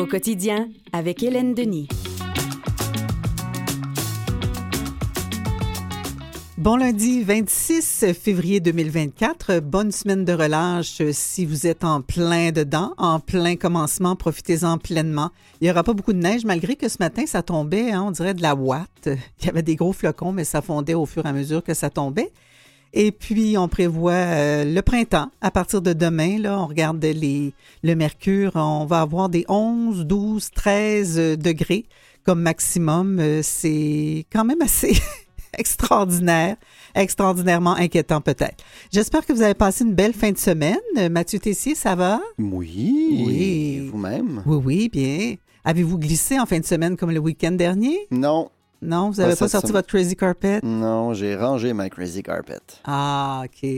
Au quotidien, avec Hélène Denis. Bon lundi 26 février 2024. Bonne semaine de relâche si vous êtes en plein dedans, en plein commencement. Profitez-en pleinement. Il n'y aura pas beaucoup de neige malgré que ce matin, ça tombait, hein, on dirait de la ouate. Il y avait des gros flocons, mais ça fondait au fur et à mesure que ça tombait. Et puis, on prévoit euh, le printemps. À partir de demain, là, on regarde les, le mercure. On va avoir des 11, 12, 13 degrés comme maximum. Euh, c'est quand même assez extraordinaire, extraordinairement inquiétant peut-être. J'espère que vous avez passé une belle fin de semaine. Mathieu Tessier, ça va? Oui. Oui. Vous-même? Oui, oui, bien. Avez-vous glissé en fin de semaine comme le week-end dernier? Non. Non, vous n'avez Pas pas, sorti votre crazy carpet? Non, j'ai rangé ma crazy carpet. Ah, OK.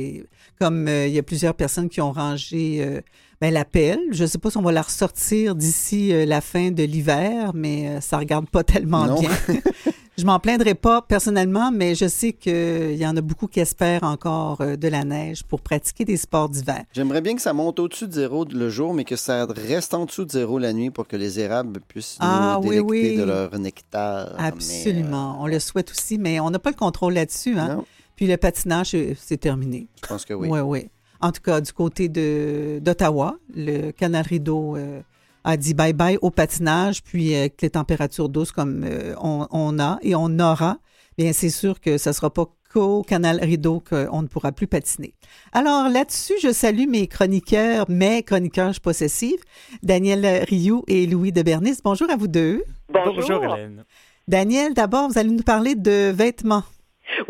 Comme euh, il y a plusieurs personnes qui ont rangé euh, ben, la pelle. Je ne sais pas si on va la ressortir d'ici euh, la fin de l'hiver, mais euh, ça regarde pas tellement Non. bien. je m'en plaindrai pas personnellement, mais je sais qu'il y en a beaucoup qui espèrent encore euh, de la neige pour pratiquer des sports d'hiver. J'aimerais bien que ça monte au-dessus de zéro le jour, mais que ça reste en dessous de zéro la nuit pour que les érables puissent Ah, nous délecter oui. de leur nectar. Absolument. On le souhaite aussi, mais on n'a pas le contrôle là-dessus. Euh, Hein? Puis le patinage, euh, c'est terminé. je pense que oui. Oui, oui. En tout cas, du côté d'Ottawa, le canal rideau euh, a dit bye-bye au patinage, puis euh, avec les températures douces comme euh, on, on a et on aura, bien c'est sûr que ce ne sera pas qu'au canal rideau qu'on ne pourra plus patiner. Alors là-dessus, je salue mes chroniqueurs, mes chroniqueurs possessifs, Daniel Rioux et Louis de Bernis. Bonjour à vous deux. Bonjour. Hélène. Daniel, d'abord, vous allez nous parler de vêtements.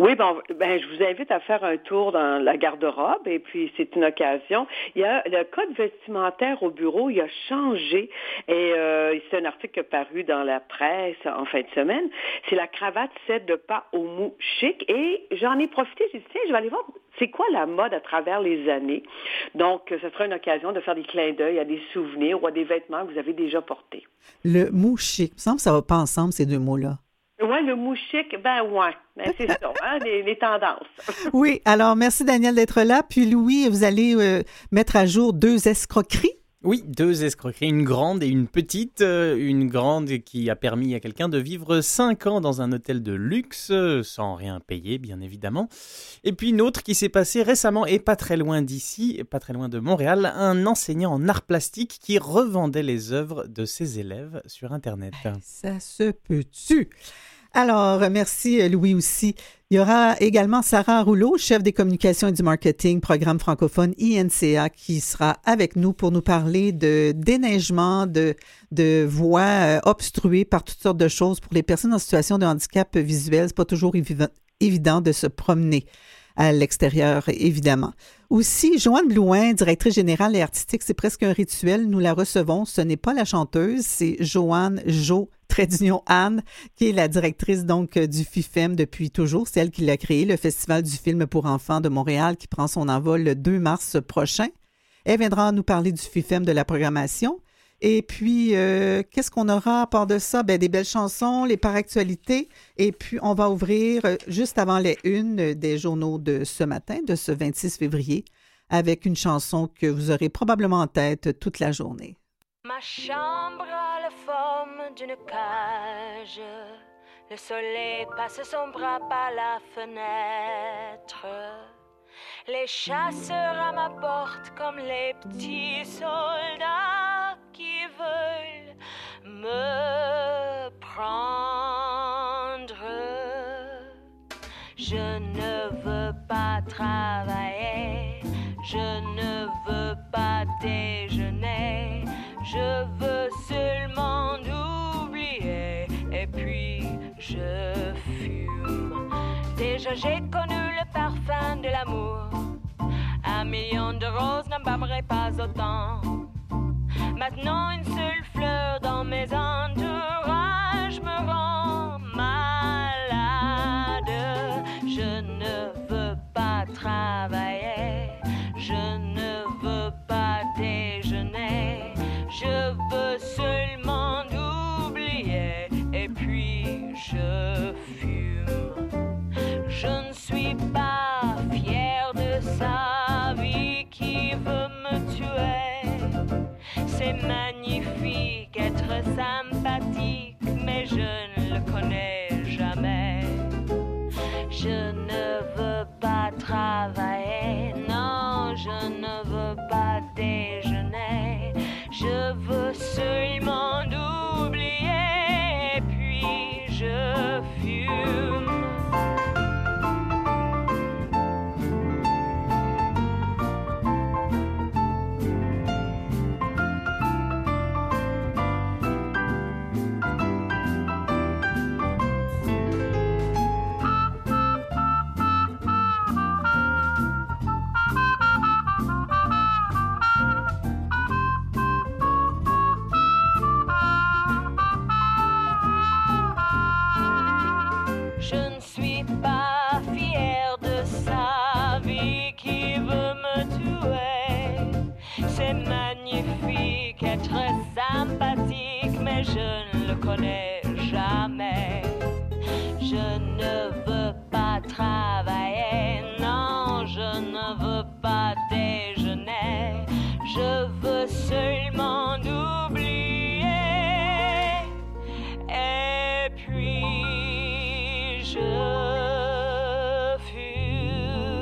Oui, bon, ben, je vous invite à faire un tour dans la garde-robe et puis c'est une occasion. Il y a le code vestimentaire au bureau, il a changé et euh, c'est un article qui est paru dans la presse en fin de semaine. C'est la cravate cède de pas au mou chic et j'en ai profité. J'ai dit tiens, je vais aller voir c'est quoi la mode à travers les années? Donc, ce sera une occasion de faire des clins d'œil à des souvenirs ou à des vêtements que vous avez déjà portés. Le mou chic. Il me semble que ça va pas ensemble, ces deux mots-là. Ouais, le mou chic, ben ouais, ben, c'est ça, hein, les, les tendances. Oui, alors merci Daniel d'être là. Puis Louis, vous allez euh, mettre à jour deux escroqueries. Oui, deux escroqueries, une grande et une petite. Euh, Une grande qui a permis à quelqu'un de vivre 5 ans dans un hôtel de luxe, euh, sans rien payer, bien évidemment. Et puis une autre qui s'est passée récemment et pas très loin d'ici, pas très loin de Montréal, un enseignant en art plastique qui revendait les œuvres de ses élèves sur Internet. Ça se peut-tu? Alors, merci euh, Louis aussi. Il y aura également Sarah Rouleau, chef des communications et du marketing, programme francophone INCA, qui sera avec nous pour nous parler de déneigement, de, de voies euh, obstruées par toutes sortes de choses pour les personnes en situation de handicap visuel. C'est pas toujours évi- évident de se promener à l'extérieur, évidemment. Aussi, Joanne Blouin, directrice générale et artistique, c'est presque un rituel. Nous la recevons. Ce n'est pas la chanteuse, c'est Joanne Jo, trait d'union Anne, qui est la directrice donc euh, du FIFEM depuis toujours. C'est elle qui l'a créé, le Festival du film pour enfants de Montréal, qui prend son envol le 2 mars prochain. Elle viendra nous parler du FIFEM, de la programmation. Et puis, euh, qu'est-ce qu'on aura à part de ça? Ben, des belles chansons, les par actualités. Et puis, on va ouvrir euh, juste avant les unes des journaux de ce matin, de ce 26 février, avec une chanson que vous aurez probablement en tête toute la journée. Ma chambre d'une cage. Le soleil passe son bras par la fenêtre. Les chasseurs à ma porte comme les petits soldats qui veulent me prendre. Je ne veux pas travailler, je ne veux pas déjeuner, je veux seulement puis je fume. Déjà j'ai connu le parfum de l'amour, un million de roses n'embâmerait pas autant. Maintenant une seule fleur dans mes entourages mais je ne le connais jamais. Je ne veux pas travailler, non, je ne veux pas déjeuner. Je veux ce Je ne veux pas travailler, non, je ne veux pas déjeuner. Je veux seulement oublier. Et puis je fume.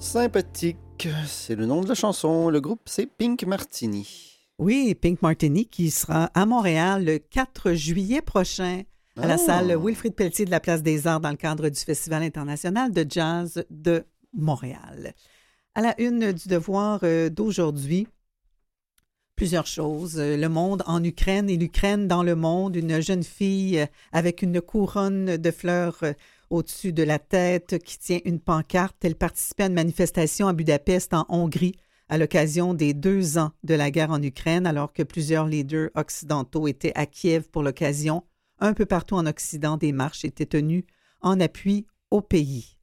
Sympathique, c'est le nom de la chanson. Le groupe, c'est Pink Martini. Oui, Pink Martini qui sera à Montréal le 4 juillet prochain à la Ah. salle Wilfrid Pelletier de la Place des Arts dans le cadre du Festival international de jazz de Montréal. À la une du devoir euh, d'aujourd'hui, plusieurs choses. Euh, Le monde en Ukraine et l'Ukraine dans le monde. Une jeune fille euh, avec une couronne de fleurs au-dessus de la tête qui tient une pancarte. Elle participait à une manifestation à Budapest, en Hongrie, à l'occasion des deux ans de la guerre en Ukraine, alors que plusieurs leaders occidentaux étaient à Kiev pour l'occasion. Un peu partout en Occident, des marches étaient tenues en appui au pays.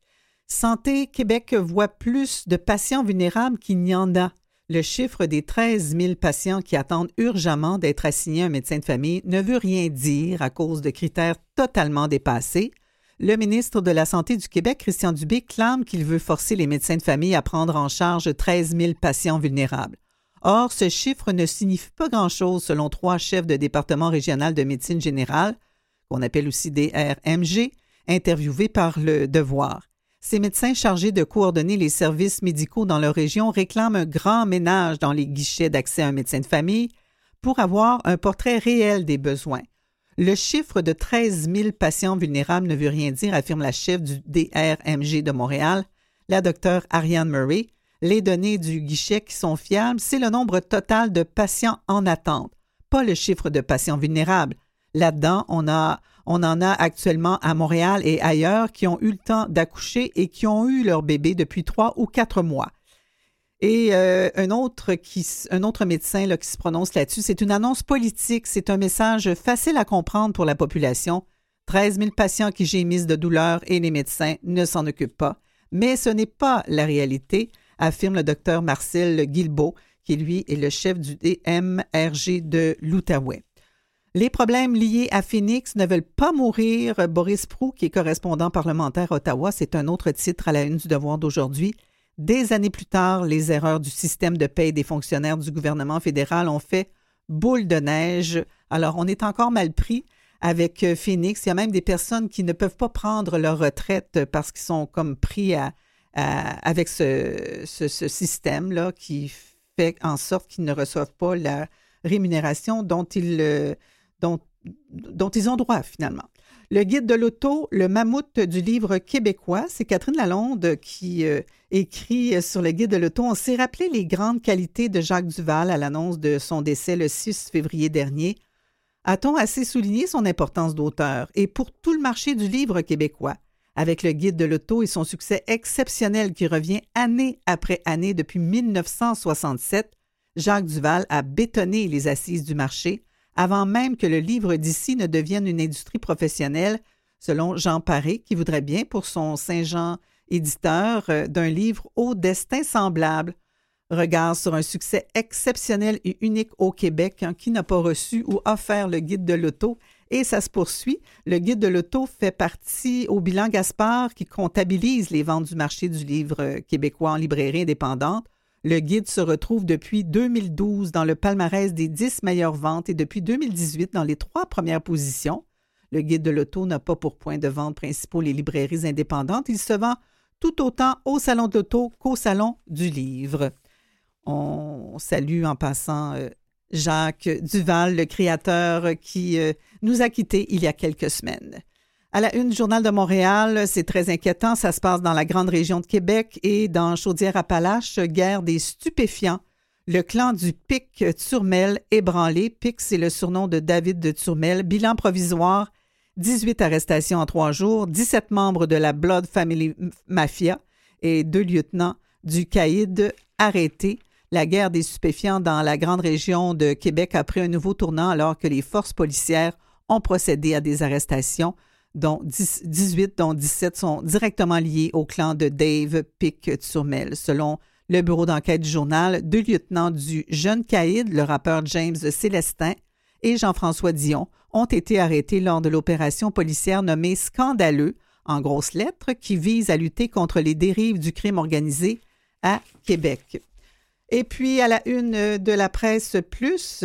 Santé Québec voit plus de patients vulnérables qu'il n'y en a. Le chiffre des 13 000 patients qui attendent urgemment d'être assignés à un médecin de famille ne veut rien dire à cause de critères totalement dépassés. Le ministre de la Santé du Québec, Christian Dubé, clame qu'il veut forcer les médecins de famille à prendre en charge 13 000 patients vulnérables. Or, ce chiffre ne signifie pas grand-chose selon trois chefs de département régional de médecine générale, qu'on appelle aussi DRMG, interviewés par le Devoir. Ces médecins chargés de coordonner les services médicaux dans leur région réclament un grand ménage dans les guichets d'accès à un médecin de famille pour avoir un portrait réel des besoins. Le chiffre de 13 000 patients vulnérables ne veut rien dire, affirme la chef du DRMG de Montréal, la docteure Ariane Murray. Les données du guichet qui sont fiables, c'est le nombre total de patients en attente, pas le chiffre de patients vulnérables. Là-dedans, on, on en a actuellement à Montréal et ailleurs qui ont eu le temps d'accoucher et qui ont eu leur bébé depuis trois ou quatre mois. Et euh, un, autre médecin qui se prononce là-dessus, c'est une annonce politique, c'est un message facile à comprendre pour la population. 13 000 patients qui gémissent de douleur et les médecins ne s'en occupent pas. Mais ce n'est pas la réalité, affirme le docteur Marcel Guilbeault, qui lui est le chef du DMRG de l'Outaouais. Les problèmes liés à Phoenix ne veulent pas mourir. Boris Prou, qui est correspondant parlementaire à Ottawa, c'est un autre titre à la une du devoir d'aujourd'hui. Des années plus tard, les erreurs du système de paie des fonctionnaires du gouvernement fédéral ont fait boule de neige. Alors, on est encore mal pris avec euh, Phoenix. Il y a même des personnes qui ne peuvent pas prendre leur retraite parce qu'ils sont comme pris avec ce, système-là qui fait en sorte qu'ils ne reçoivent pas la rémunération dont ils, euh, dont ils ont droit finalement. Le guide de l'auto, le mammouth du livre québécois, c'est Catherine Lalonde qui euh, écrit sur le guide de l'auto. On s'est rappelé les grandes qualités de Jacques Duval à l'annonce de son décès le 6 février dernier. A-t-on assez souligné son importance d'auteur? Et pour tout le marché du livre québécois? Avec le guide de l'auto et son succès exceptionnel qui revient année après année depuis 1967, Jacques Duval a bétonné les assises du marché avant même que le livre d'ici ne devienne une industrie professionnelle, selon Jean Paré, qui voudrait bien pour son Saint-Jean éditeur euh, d'un livre au destin semblable. Regard sur un succès exceptionnel et unique au Québec, hein, qui n'a pas reçu ou offert le guide de l'auto. Et ça se poursuit. Le guide de l'auto fait partie au bilan Gaspard qui comptabilise les ventes du marché du livre euh, québécois en librairie indépendante. Le guide se retrouve depuis 2012 dans le palmarès des 10 meilleures ventes et depuis 2018 dans les trois premières positions. Le guide de l'auto n'a pas pour point de vente principaux les librairies indépendantes. Il se vend tout autant au salon de l'auto qu'au salon du livre. On salue en passant euh, Jacques Duval, le créateur qui euh, nous a quittés il y a quelques semaines. À la une Journal de Montréal, c'est très inquiétant. Ça se passe dans la grande région de Québec et dans Chaudière-Appalaches, guerre des stupéfiants. Le clan du Pic Turmel ébranlé. Pic, c'est le surnom de David de Turmel. Bilan provisoire 18 arrestations en trois jours, 17 membres de la Blood Family Mafia et deux lieutenants du caïd arrêtés. La guerre des stupéfiants dans la grande région de Québec a pris un nouveau tournant alors que les forces policières ont procédé à des arrestations dont 18, dont 17 sont directement liés au clan de Dave Pic-Turmel. Selon le bureau d'enquête du journal, deux lieutenants du jeune caïd, le rappeur James Célestin et Jean-François Dion, ont été arrêtés lors de l'opération policière nommée Scandaleux, en grosses lettres, qui vise à lutter contre les dérives du crime organisé à Québec. Et puis, à la une de la presse plus,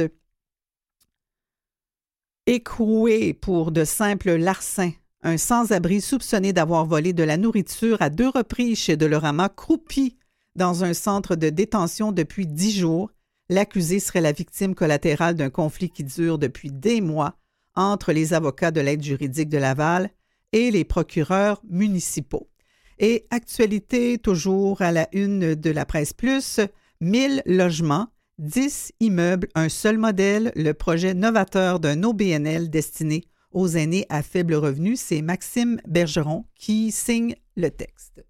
écroué pour de simples larcins. Un sans-abri soupçonné d'avoir volé de la nourriture à deux reprises chez Delorama croupi dans un centre de détention depuis dix jours. L'accusé serait la victime collatérale d'un conflit qui dure depuis des mois entre les avocats de l'aide juridique de Laval et les procureurs municipaux. Et actualité toujours à la une de la presse plus, 1000 logements, 10 immeubles, un seul modèle, le projet novateur d'un OBNL destiné aux aînés à faible revenu. C'est Maxime Bergeron qui signe le texte.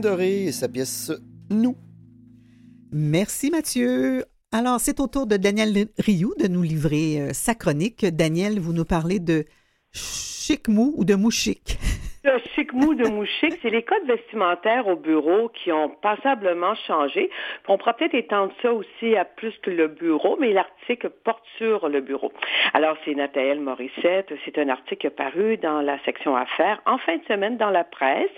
Doré et sa pièce Nous. Merci Mathieu. Alors, c'est au tour de Daniel Rioux de nous livrer euh, sa chronique. Daniel, vous nous parlez de chic mou ou de mou chic mou de c'est les codes vestimentaires au bureau qui ont passablement changé. On pourra peut-être étendre ça aussi à plus que le bureau, mais l'article porte sur le bureau. Alors, c'est Nathalie Morissette. C'est un article paru dans la section affaires en fin de semaine dans la presse.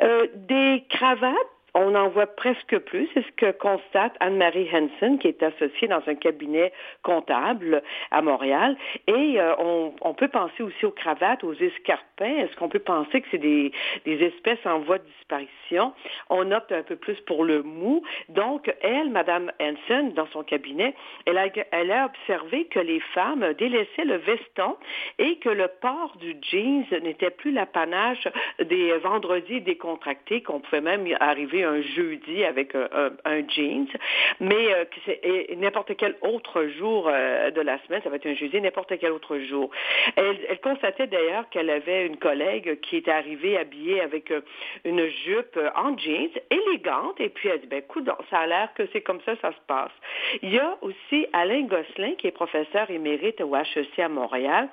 Euh, des cravates on en voit presque plus. C'est ce que constate Anne-Marie Henson, qui est associée dans un cabinet comptable à Montréal. Et euh, on, peut penser aussi aux cravates, aux escarpins. Est-ce qu'on peut penser que c'est des, espèces en voie de disparition? On opte un peu plus pour le mou. Donc, elle, Madame Henson, dans son cabinet, elle a, elle a observé que les femmes délaissaient le veston et que le port du jeans n'était plus l'apanage des vendredis décontractés, qu'on pouvait même arriver un jeudi avec un, un, jeans, mais euh, n'importe quel autre jour euh, de la semaine, ça va être un jeudi, n'importe quel autre jour. Elle, constatait d'ailleurs qu'elle avait une collègue qui était arrivée habillée avec euh, une jupe en jeans, élégante, et puis elle dit, ben ça a l'air que c'est comme ça, ça se passe. Il y a aussi Alain Gosselin, qui est professeur émérite au HEC à Montréal,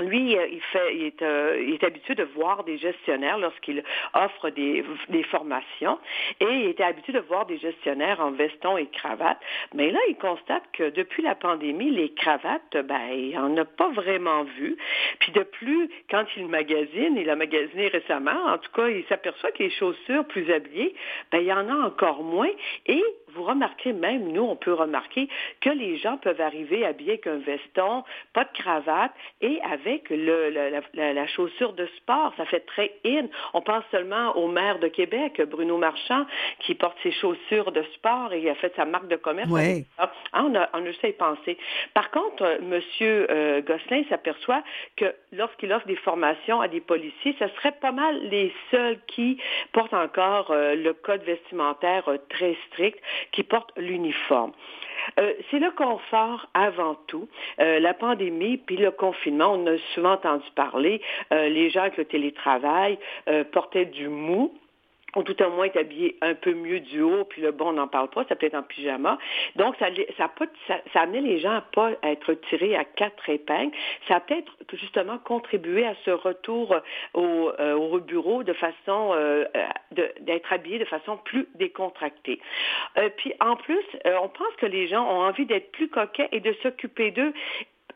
lui, est, euh, il est habitué de voir des gestionnaires lorsqu'il offre des, des, formations et il était habitué de voir des gestionnaires en veston et cravate. Mais là, il constate que depuis la pandémie, les cravates, ben, il n'en a pas vraiment vu. Puis de plus, quand il magasine, il a magasiné récemment, en tout cas, il s'aperçoit que les chaussures plus habillées, ben, il y en a encore moins et vous remarquez même, nous, on peut remarquer que les gens peuvent arriver habillés avec un veston, pas de cravate et avec le, la, la, la, chaussure de sport. Ça fait très in. On pense seulement au maire de Québec, Bruno Marchand, qui porte ses chaussures de sport et a fait sa marque de commerce. Ouais. Ah, on, a, on a juste à y penser. Par contre, euh, M. Euh, Gosselin s'aperçoit que lorsqu'il offre des formations à des policiers, ce serait pas mal les seuls qui portent encore euh, le code vestimentaire euh, très strict qui portent l'uniforme. Euh, c'est le confort avant tout. Euh, la pandémie puis le confinement, on a souvent entendu parler, euh, les gens avec le télétravail portaient du mou ou tout au moins est habillé un peu mieux du haut, puis le bon, on n'en parle pas, ça peut être en pyjama. Donc, ça, ça, ça, ça les gens à pas être tirés à quatre épingles. Ça a peut-être justement contribué à ce retour au, euh, au bureau de façon, euh, d'être habillé de façon plus décontractée. Euh, puis, en plus, on pense que les gens ont envie d'être plus coquets et de s'occuper d'eux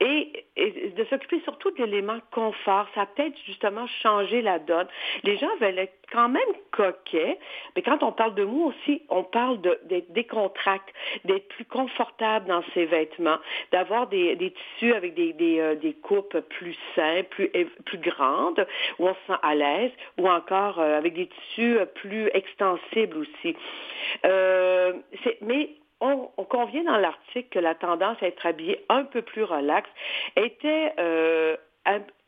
et, et, de s'occuper surtout de l'élément confort. Ça peut-être justement changé la donne. Les gens veulent être quand même coquets, mais quand on parle de mou aussi, on parle d'être décontracté, d'être plus confortable dans ses vêtements, d'avoir des, des, tissus avec des, des, euh, des, coupes plus simples, plus, plus grandes, où on se sent à l'aise, ou encore euh, avec des tissus plus extensibles aussi. Euh, mais on, on, convient dans l'article que la tendance à être habillé un peu plus relax était euh,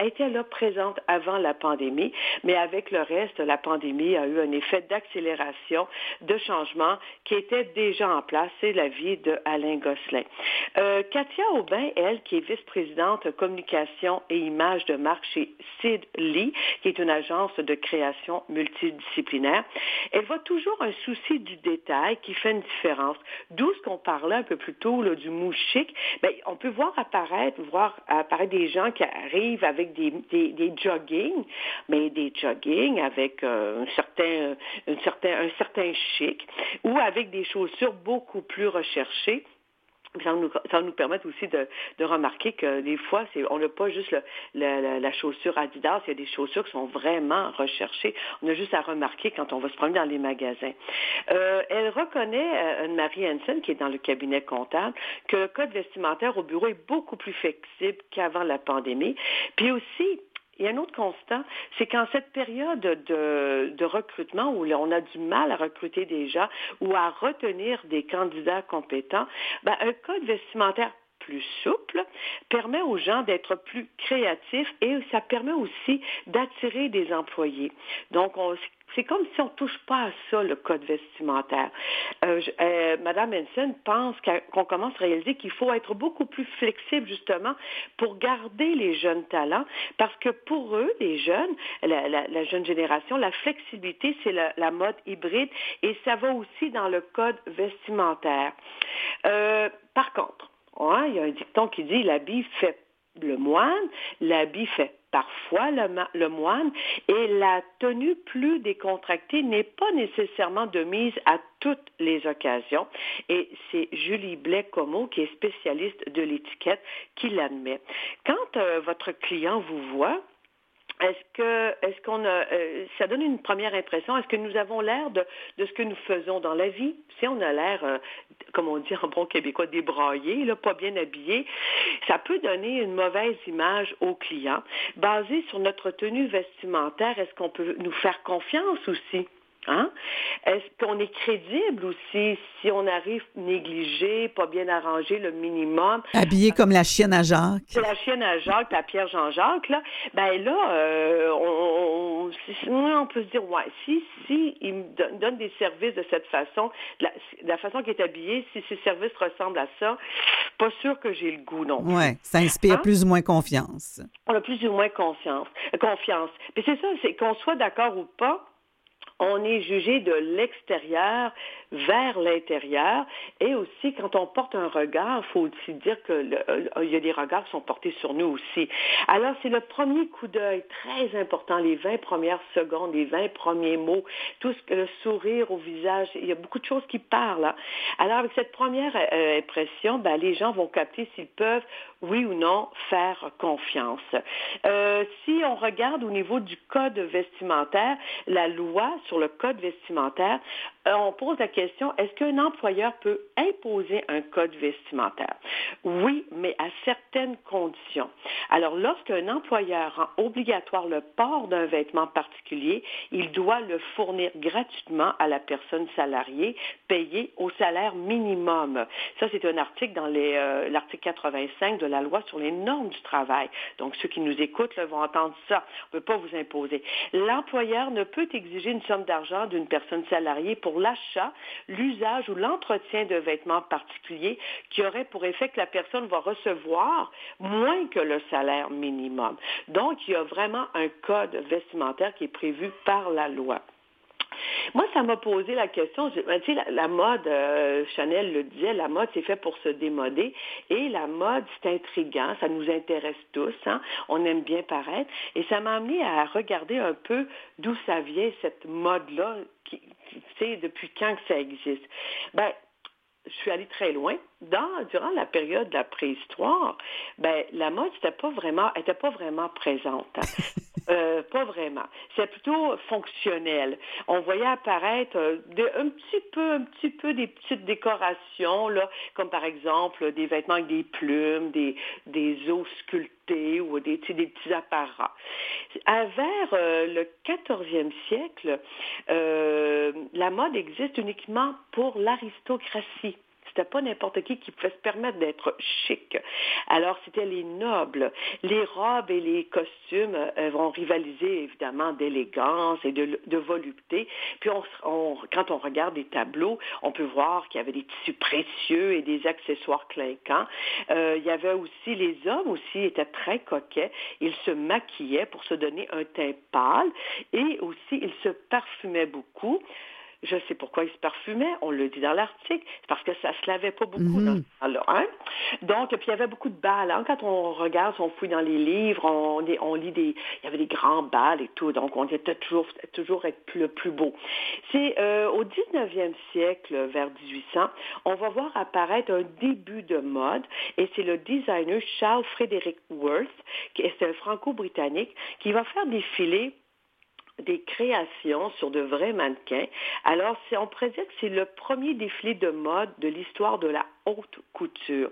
était là présente avant la pandémie, mais avec le reste, la pandémie a eu un effet d'accélération, de changement qui était déjà en place. C'est l'avis de Alain Gosselin. Euh, Katia Aubin, elle, qui est vice-présidente communication et images de marque chez Sid Lee, qui est une agence de création multidisciplinaire, elle voit toujours un souci du détail qui fait une différence. D'où ce qu'on parlait un peu plus tôt du mou chic. Bien, on peut voir apparaître, voir apparaître des gens qui arrivent avec des, des, des jogging, mais des jogging avec euh, un, certain, un, certain, un certain chic, ou avec des chaussures beaucoup plus recherchées ça nous, ça nous permet aussi de, de remarquer que des fois, on n'a pas juste le, la, la, chaussure Adidas, il y a des chaussures qui sont vraiment recherchées. On a juste à remarquer quand on va se promener dans les magasins. Euh, elle reconnaît, euh, Marie Hansen, qui est dans le cabinet comptable, que le code vestimentaire au bureau est beaucoup plus flexible qu'avant la pandémie. Puis aussi, a un autre constat, c'est qu'en cette période de, de, recrutement où on a du mal à recruter des gens ou à retenir des candidats compétents, ben, un code vestimentaire plus souple permet aux gens d'être plus créatifs et ça permet aussi d'attirer des employés. Donc, on, c'est comme si on touche pas à ça, le code vestimentaire. Euh, je- euh, Madame Henson pense qu'on commence à réaliser qu'il faut être beaucoup plus flexible, justement, pour garder les jeunes talents, parce que pour eux, les jeunes, la, la- la jeune génération, la flexibilité, c'est la, la mode hybride, et ça va aussi dans le code vestimentaire. Euh, par contre, hein, il y a un dicton qui dit l'habit fait le moine, l'habit fait parfois le, moine, et la tenue plus décontractée n'est pas nécessairement de mise à toutes les occasions. Et c'est Julie Blais-Comeau, qui est spécialiste de l'étiquette, qui l'admet. Quand euh, votre client vous voit, est-ce que est-ce qu'on a euh, ça donne une première impression? Est-ce que nous avons l'air de, de ce que nous faisons dans la vie? Si on a l'air, euh, comme on dit en bon québécois, débraillé, là, pas bien habillé, ça peut donner une mauvaise image au client. Basé sur notre tenue vestimentaire, est-ce qu'on peut nous faire confiance aussi? Hein? Est-ce qu'on est crédible aussi si on arrive négligé, pas bien arrangé, le minimum? Habillé comme la chienne à Jacques. La chienne à Jacques, la Pierre Jean-Jacques, là, ben là, euh, on, on, si- oui, on peut se dire, ouais, si, si il me donne, des services de cette façon, de la, de la façon qu'il est habillé, si ses services ressemblent à ça, pas sûr que j'ai le goût non plus. Ouais, ça inspire Hein? plus ou moins confiance. On a plus ou moins confiance. euh, confiance. Puis c'est ça, c'est qu'on soit d'accord ou pas, on est jugé de l'extérieur vers l'intérieur et aussi quand on porte un regard, il faut aussi dire que le- euh, y a des regards qui sont portés sur nous aussi. Alors c'est le premier coup d'œil très important, les 20 premières secondes, les 20 premiers mots, tout ce que le sourire au visage, il y a beaucoup de choses qui parlent. hein. Alors avec cette première euh, impression, ben, les gens vont capter s'ils peuvent, oui ou non, faire confiance. Euh, si on regarde au niveau du code vestimentaire, la loi sur le code vestimentaire, euh, on pose la question, est-ce qu'un employeur peut imposer un code vestimentaire? Oui, mais à certaines conditions. Alors, lorsqu'un employeur rend obligatoire le port d'un vêtement particulier, il doit le fournir gratuitement à la personne salariée, payée au salaire minimum. Ça, c'est un article dans euh, l'article 85 de la loi sur les normes du travail. Donc, ceux qui nous écoutent vont entendre ça. On ne peut pas vous imposer. L'employeur ne peut exiger une somme d'argent d'une personne salariée pour l'achat, l'usage ou l'entretien de vêtements particuliers qui aurait pour effet que la personne va recevoir moins que le salaire minimum. Donc, il y a vraiment un code vestimentaire qui est prévu par la loi. Moi, ça m'a posé la question, ben, tu sais, la, mode, euh, Chanel le disait, la mode, c'est fait pour se démoder. Et la mode, c'est intriguant, ça nous intéresse tous, hein? on aime bien paraître. Et ça m'a amené à regarder un peu d'où ça vient, cette mode-là, qui- tu sais, depuis quand que ça existe. Ben, je suis allée très loin. Dans, durant la période de la préhistoire, ben, la mode n'était pas vraiment, était pas vraiment présente. Euh, pas vraiment. C'est plutôt fonctionnel. On voyait apparaître euh, de- un petit peu, un petit peu des petites décorations, là, comme par exemple des vêtements avec des plumes, des, des os sculptés ou des, des petits apparats. À vers euh, le 14e siècle, euh, la mode existe uniquement pour l'aristocratie. C'était pas n'importe qui qui pouvait se permettre d'être chic. Alors, c'était les nobles. Les robes et les costumes euh, vont rivaliser évidemment d'élégance et de, volupté. Puis, quand on regarde des tableaux, on peut voir qu'il y avait des tissus précieux et des accessoires clinquants. Euh, il y avait aussi, les hommes aussi étaient très coquets. Ils se maquillaient pour se donner un teint pâle et aussi ils se parfumaient beaucoup. Je sais pourquoi ils se parfumaient, on le dit dans l'article, c'est parce que ça se lavait pas beaucoup Mhm. dans ce temps-là. Hein? Donc, puis il y avait beaucoup de balles. hein. Quand on regarde, on fouille dans les livres, on, on lit des, il y avait des grands balles et tout, donc on était toujours, toujours être le plus beau. C'est euh, au 19e siècle, vers 1800, on va voir apparaître un début de mode, et c'est le designer Charles Frederick Worth, qui est un franco-britannique, qui va faire défiler des créations sur de vrais mannequins. Alors, c'est- on pourrait dire c'est le premier défilé de mode de l'histoire de la haute couture.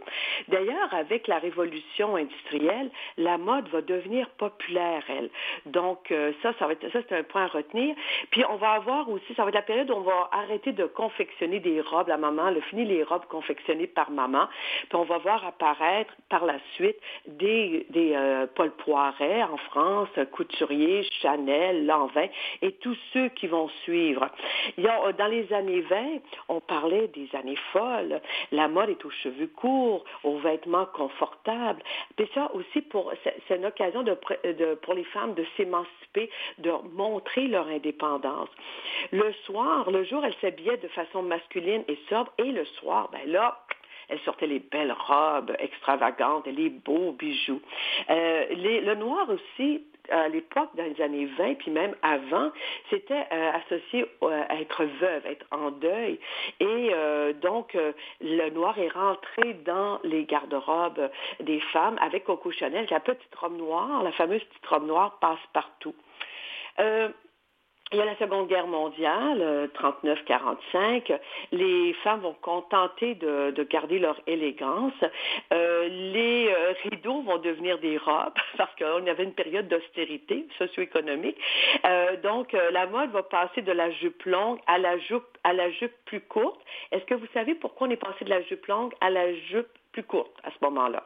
D'ailleurs, avec la révolution industrielle, la mode va devenir populaire, elle. Donc, euh, ça, ça va être, c'est un point à retenir. Puis, on va avoir aussi, ça va être la période où on va arrêter de confectionner des robes. La maman, le fini les robes confectionnées par maman. Puis, on va voir apparaître par la suite des, euh, Paul Poiret en France, Couturier, Chanel, Lanvin et tous ceux qui vont suivre. Dans les années 20, on parlait des années folles. La mode est aux cheveux courts, aux vêtements confortables. Puis ça aussi, c'est une occasion pour les femmes de s'émanciper, de montrer leur indépendance. Le soir, le jour, elles s'habillaient de façon masculine et sobre, et le soir, ben là, elles sortaient les belles robes extravagantes et les beaux bijoux. Euh, le noir aussi, à l'époque, dans les années 20, puis même avant, c'était euh, associé euh, à être veuve, être en deuil. Et euh, donc, euh, le noir est rentré dans les garde-robes des femmes avec Coco Chanel, la petite robe noire, la fameuse petite robe noire passe partout. Euh, il y a la Seconde Guerre mondiale, euh, 39-45. Les femmes vont contenter de, de garder leur élégance. Euh, les euh, rideaux vont devenir des robes parce qu'on avait une période d'austérité socio-économique. Euh, donc, euh, la mode va passer de la jupe longue à la jupe, à la jupe plus courte. Est-ce que vous savez pourquoi on est passé de la jupe longue à la jupe plus courte à ce moment-là?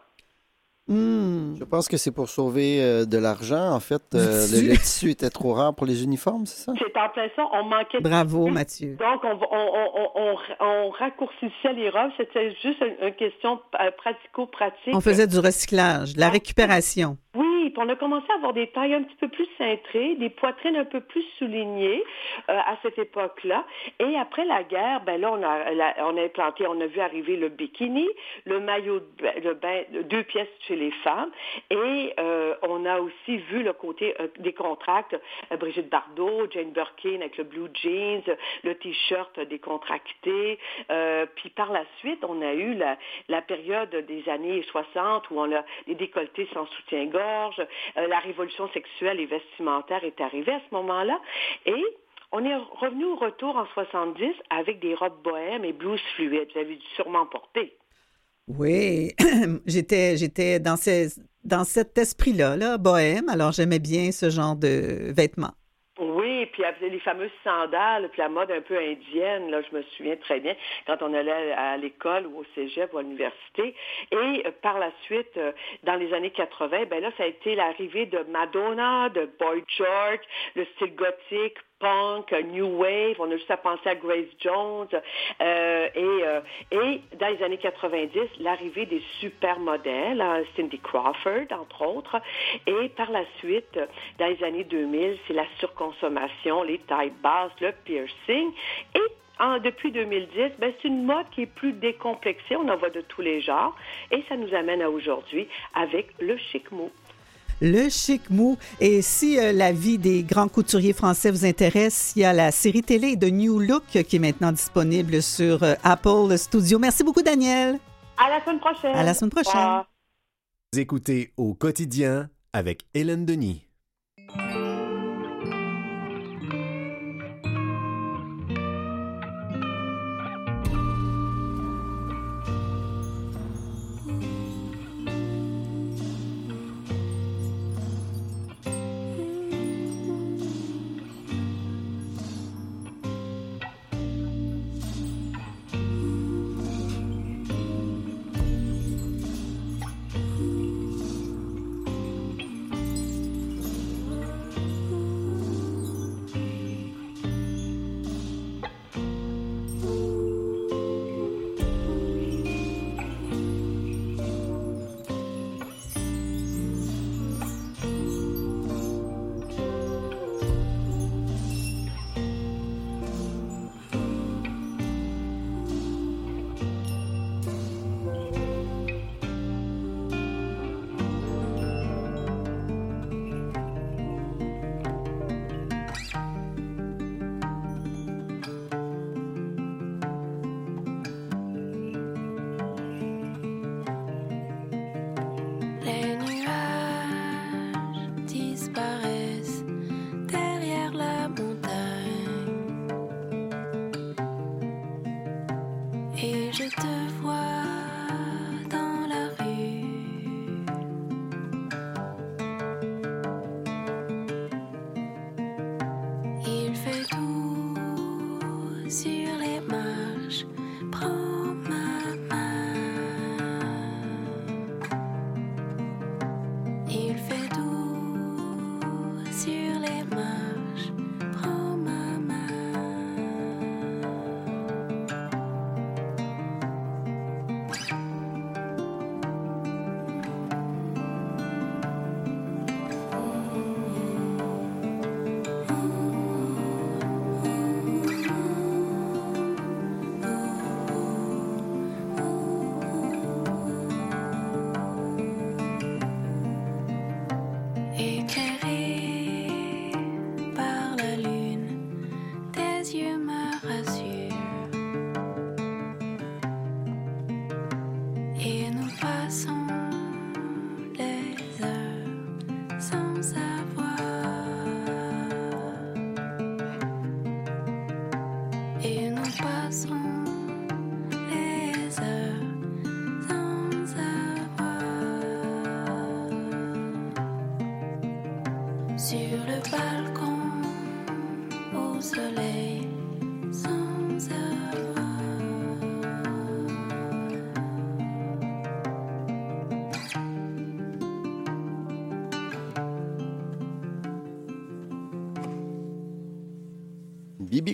Hmm. Je pense que c'est pour sauver euh, de l'argent. En fait, euh, le, le tissu était trop rare pour les uniformes, c'est ça? C'est en plein ça, on manquait de Bravo, Mathieu. Donc, on, va- on, on, on, on- on raccourcissait les robes. C'était juste une, une question euh, pratico-pratique. On faisait du recyclage, de la récupération. Oui, on a commencé à avoir des tailles un petit peu plus cintrées, des poitrines un peu plus soulignées euh, à cette époque-là. Et après la guerre, ben là, on a, on a implanté, on a vu arriver le bikini, le maillot de bain, deux pièces chez les femmes, et euh, on a aussi vu le côté euh, des contracts, Brigitte Bardot, Jane Birkin avec le blue jeans, le t-shirt décontracté. Puis par la suite, on a eu la, la période des années 60 où on a les décolletés sans soutien-gorge. Euh, la révolution sexuelle et vestimentaire est arrivée à ce moment-là. Et on est revenu au retour en 70 avec des robes bohèmes et blouses fluides. Vous avez dû sûrement porter. Oui, j'étais, j'étais dans, dans cet esprit-là, là, bohème, alors j'aimais bien ce genre de vêtements. Puis les fameuses sandales, puis la mode un peu indienne, là, je me souviens très bien, quand on allait à l'école ou au cégep ou à l'université. Et euh, par la suite, euh, dans les années 80, ben là, ça a été l'arrivée de Madonna, de Boy George, le style gothique, punk, new wave, on a juste à penser à Grace Jones, euh, et, euh, et dans les années 90, l'arrivée des supermodèles, hein, Cindy Crawford, entre autres, et par la suite, dans les années 2000, c'est la surconsommation, les tailles basses, le piercing, et en- depuis 2010, ben, c'est une mode qui est plus décomplexée, on en voit de tous les genres, et ça nous amène à aujourd'hui avec le chic mou. Le chic mou. Et si euh, la vie des grands couturiers français vous intéresse, il y a la série télé de New Look qui est maintenant disponible sur euh, Apple Studio. Merci beaucoup, Daniel. À la semaine prochaine. À la semaine prochaine. Vous écoutez au quotidien avec Hélène Denis.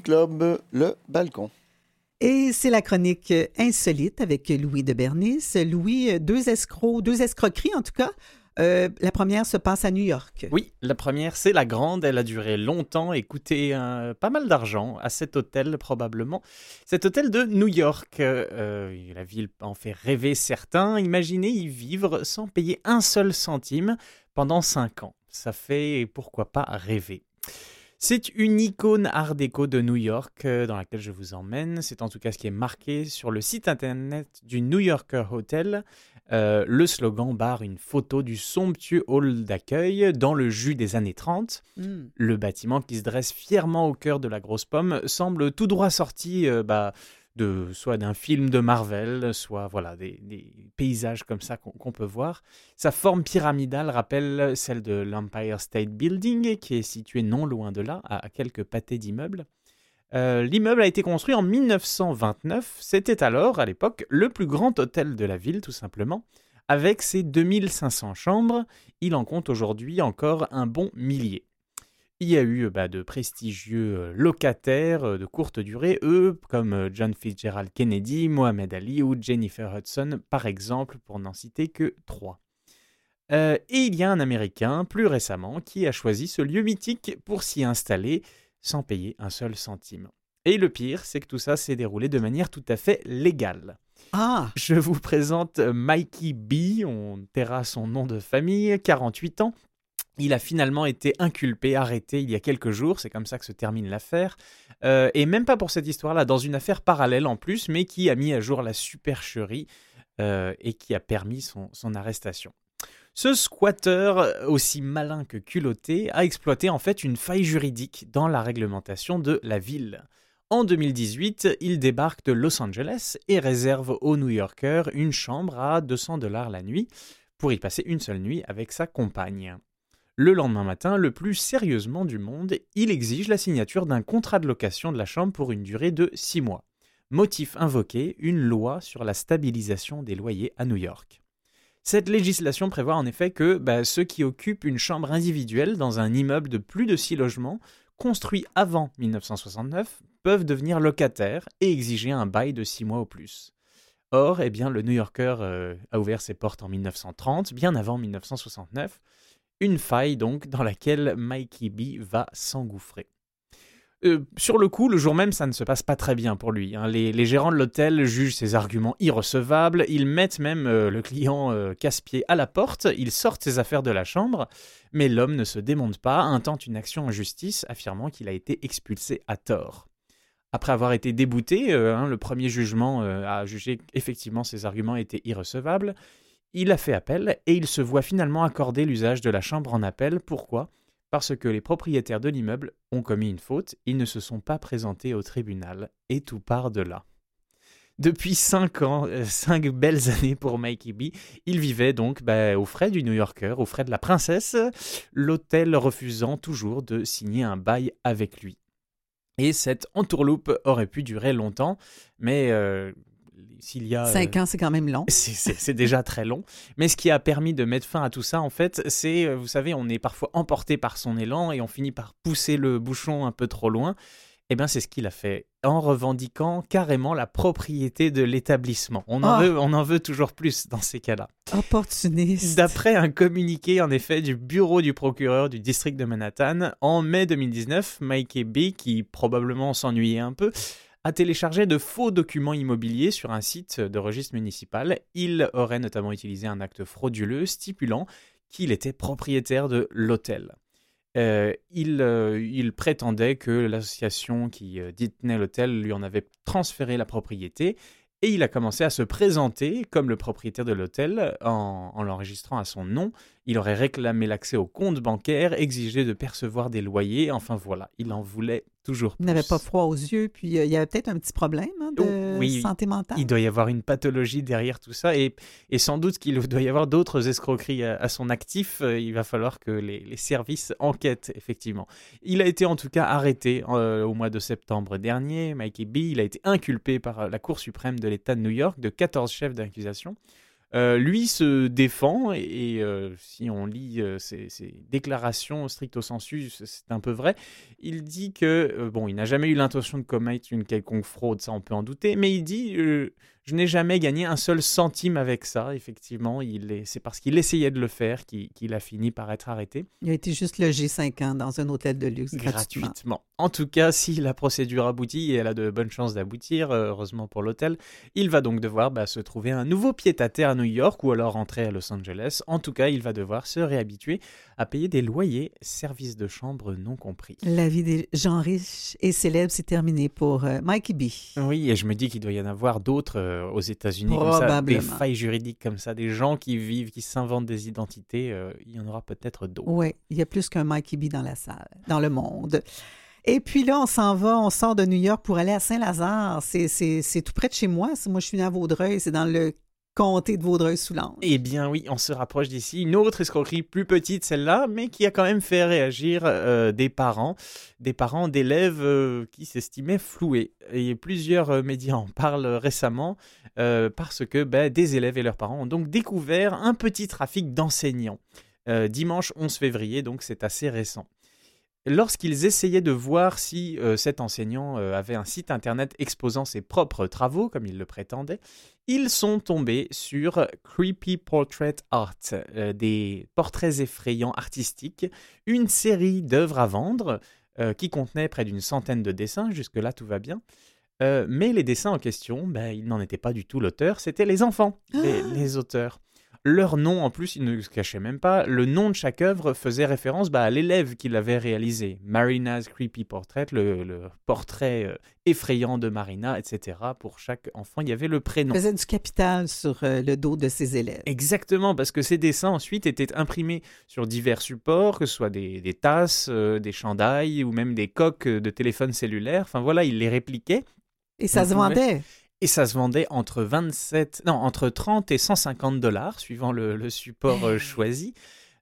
Club, le balcon. Et c'est la chronique insolite avec Louis de Bernis. Louis, deux escrocs, deux escroqueries en tout cas. Euh, la première se passe à New York. Oui, la première, c'est la grande. Elle a duré longtemps et coûté euh, pas mal d'argent à cet hôtel, probablement. Cet hôtel de New York. euh, la ville en fait rêver certains. Imaginez y vivre sans payer un seul centime pendant cinq ans. Ça fait, pourquoi pas, rêver. C'est une icône art déco de New York euh, dans laquelle je vous emmène. C'est en tout cas ce qui est marqué sur le site internet du New Yorker Hotel. Euh, le slogan barre une photo du somptueux hall d'accueil dans le jus des années 30. Hmm. Le bâtiment qui se dresse fièrement au cœur de la grosse pomme semble tout droit sorti euh, bah, de soit d'un film de Marvel, soit voilà des, paysages comme ça qu'on peut voir. Sa forme pyramidale rappelle celle de l'Empire State Building, qui est situé non loin de là, à à quelques pâtés d'immeubles. Euh, L'immeuble a été construit en 1929. C'était alors, à l'époque, le plus grand hôtel de la ville, tout simplement. Avec ses 2500 chambres, il en compte aujourd'hui encore un bon millier. Il y a eu bah, de prestigieux euh, locataires euh, de courte durée, eux, comme euh, John Fitzgerald Kennedy, Mohamed Ali ou Jennifer Hudson, par exemple, pour n'en citer que trois. Euh, et il y a un Américain, plus récemment, qui a choisi ce lieu mythique pour s'y installer sans payer un seul centime. Et le pire, c'est que tout ça s'est déroulé de manière tout à fait légale. Ah, Je vous présente Mikey B, on taira son nom de famille, 48 ans. Il a finalement été inculpé, arrêté il y a quelques jours, c'est comme ça que se termine l'affaire. Euh, et même pas pour cette histoire-là, dans une affaire parallèle en plus, mais qui a mis à jour la supercherie euh, et qui a permis son, arrestation. Ce squatter, aussi malin que culotté, a exploité en fait une faille juridique dans la réglementation de la ville. En 2018, il débarque de Los Angeles et réserve aux New Yorkers une chambre à 200 dollars la nuit pour y passer une seule nuit avec sa compagne. Le lendemain matin, le plus sérieusement du monde, il exige la signature d'un contrat de location de la chambre pour une durée de 6 mois. Motif invoqué, une loi sur la stabilisation des loyers à New York. Cette législation prévoit en effet que bah, ceux qui occupent une chambre individuelle dans un immeuble de plus de 6 logements, construit avant 1969, peuvent devenir locataires et exiger un bail de 6 mois au plus. Or, eh bien, le New Yorker euh, a ouvert ses portes en 1930, bien avant 1969, une faille donc dans laquelle Mikey B va s'engouffrer. Euh, sur le coup, le jour même, ça ne se passe pas très bien pour lui. hein. Les, gérants de l'hôtel jugent ses arguments irrecevables. Ils mettent même euh, le client euh, casse-pied à la porte. Ils sortent ses affaires de la chambre. Mais l'homme ne se démonte pas, intente une action en justice, affirmant qu'il a été expulsé à tort. Après avoir été débouté, hein, le premier jugement a jugé qu'effectivement ses arguments étaient irrecevables. Il a fait appel et il se voit finalement accorder l'usage de la chambre en appel. Pourquoi? Parce que les propriétaires de l'immeuble ont commis une faute, ils ne se sont pas présentés au tribunal et tout part de là. Depuis cinq ans, euh, cinq belles années pour Mikey B, il vivait donc bah, aux frais du New Yorker, aux frais de la princesse, l'hôtel refusant toujours de signer un bail avec lui. Et cette entourloupe aurait pu durer longtemps, mais euh, s'il y a... euh, cinq ans, c'est quand même long. c'est- déjà très long. Mais ce qui a permis de mettre fin à tout ça, en fait, c'est, euh, vous savez, on est parfois emporté par son élan et on finit par pousser le bouchon un peu trop loin. Eh bien, c'est ce qu'il a fait en revendiquant carrément la propriété de l'établissement. On, en Ah. veut, on en veut toujours plus dans ces cas-là. Opportuniste. D'après un communiqué en effet du bureau du procureur du district de Manhattan, en mai 2019, Mikey B, qui probablement s'ennuyait un peu, a téléchargé de faux documents immobiliers sur un site de registre municipal. Il aurait notamment utilisé un acte frauduleux stipulant qu'il était propriétaire de l'hôtel. Euh, il, euh, il prétendait que l'association qui euh, détenait l'hôtel lui en avait transféré la propriété et il a commencé à se présenter comme le propriétaire de l'hôtel en l'enregistrant à son nom. Il aurait réclamé l'accès au compte bancaire, exigé de percevoir des loyers. Enfin voilà, il en voulait toujours plus. Il n'avait pas froid aux yeux, puis euh, il y avait peut-être un petit problème hein, de Oh, oui, santé mentale. Il doit y avoir une pathologie derrière tout ça et, et sans doute qu'il doit y avoir d'autres escroqueries à, à son actif. Euh, Il va falloir que les, les services enquêtent, effectivement. Il a été en tout cas arrêté euh, au mois de septembre dernier. Mikey B, il a été inculpé par la Cour suprême de l'État de New York de 14 chefs d'accusation. Euh, lui se défend et, euh, si on lit euh, ses, ses déclarations stricto sensu, c'est un peu vrai. Il dit que bon, il n'a jamais eu l'intention de commettre une quelconque fraude, ça on peut en douter, mais il dit je n'ai jamais gagné un seul centime avec ça. Effectivement, c'est parce qu'il essayait de le faire qu'il, a fini par être arrêté Il a été juste logé cinq ans dans un hôtel de luxe gratuitement. gratuitement. En tout cas, si la procédure aboutit, et elle a de bonnes chances d'aboutir, euh, heureusement pour l'hôtel, il va donc devoir bah, se trouver un nouveau pied-à-terre à New York ou alors rentrer à Los Angeles. En tout cas, il va devoir se réhabituer à payer des loyers, services de chambre non compris. La vie des gens riches et célèbres, c'est terminé pour euh, Mikey B. Oui, et je me dis qu'il doit y en avoir d'autres euh, aux États-Unis, comme ça, des failles juridiques comme ça, des gens qui vivent, qui s'inventent des identités. euh, il y en aura peut-être d'autres. Oui, il y a plus qu'un Mikey B dans la salle, dans le monde. Et puis là, on s'en va, on sort de New York pour aller à Saint-Lazare. C'est- tout près de chez moi. Moi, je suis née à Vaudreuil. C'est dans le comté de Vaudreuil-Soulanges. Eh bien oui, on se rapproche d'ici. Une autre escroquerie plus petite, celle-là, mais qui a quand même fait réagir euh, des parents, des parents d'élèves euh, qui s'estimaient floués. Et plusieurs euh, médias en parlent récemment parce que ben, des élèves et leurs parents ont donc découvert un petit trafic d'enseignants. Dimanche 11 février, donc c'est assez récent. Lorsqu'ils essayaient de voir si euh, cet enseignant euh, avait un site internet exposant ses propres travaux, comme il le prétendait, ils sont tombés sur Creepy Portrait Art, euh, des portraits effrayants artistiques, une série d'œuvres à vendre qui contenait près d'une centaine de dessins, jusque-là tout va bien. Mais les dessins en question, ben, ils n'en étaient pas du tout l'auteur, c'était les enfants, les, les auteurs. Leur nom, en plus, ils ne se cachaient même pas. Le nom de chaque œuvre faisait référence bah, à l'élève qui l'avait réalisé. Marina's Creepy Portrait, le, le portrait euh, effrayant de Marina, etc. Pour chaque enfant, il y avait le prénom. Il faisait du capital sur euh, le dos de ses élèves. Exactement, parce que ces dessins ensuite étaient imprimés sur divers supports, que ce soit des, des tasses, euh, des chandails ou même des coques de téléphone cellulaire. Enfin voilà, ils les répliquaient. Et ça On se pouvait- vendait. Et ça se vendait entre 27, non, entre 30 et 150 dollars, suivant le, le support euh, choisi.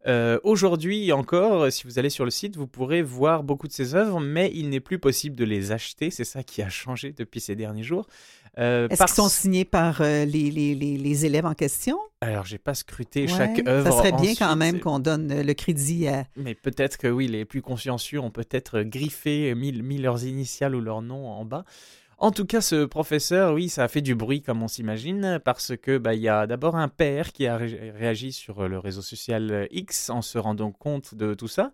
Euh, Aujourd'hui encore, si vous allez sur le site, vous pourrez voir beaucoup de ces œuvres, mais il n'est plus possible de les acheter. C'est ça qui a changé depuis ces derniers jours. Euh, Est-ce parce- qu'ils sont signés par euh, les, les- les- les élèves en question? Alors, j'ai pas scruté Ouais, chaque œuvre. Ça serait bien quand même qu'on donne le crédit à. Mais peut-être que oui, les plus consciencieux ont peut-être griffé, mis, mis leurs initiales ou leurs noms en bas. En tout cas, ce professeur, oui, ça a fait du bruit comme on s'imagine, parce que bah, il y a d'abord un père qui a ré- réagi sur le réseau social X en se rendant compte de tout ça.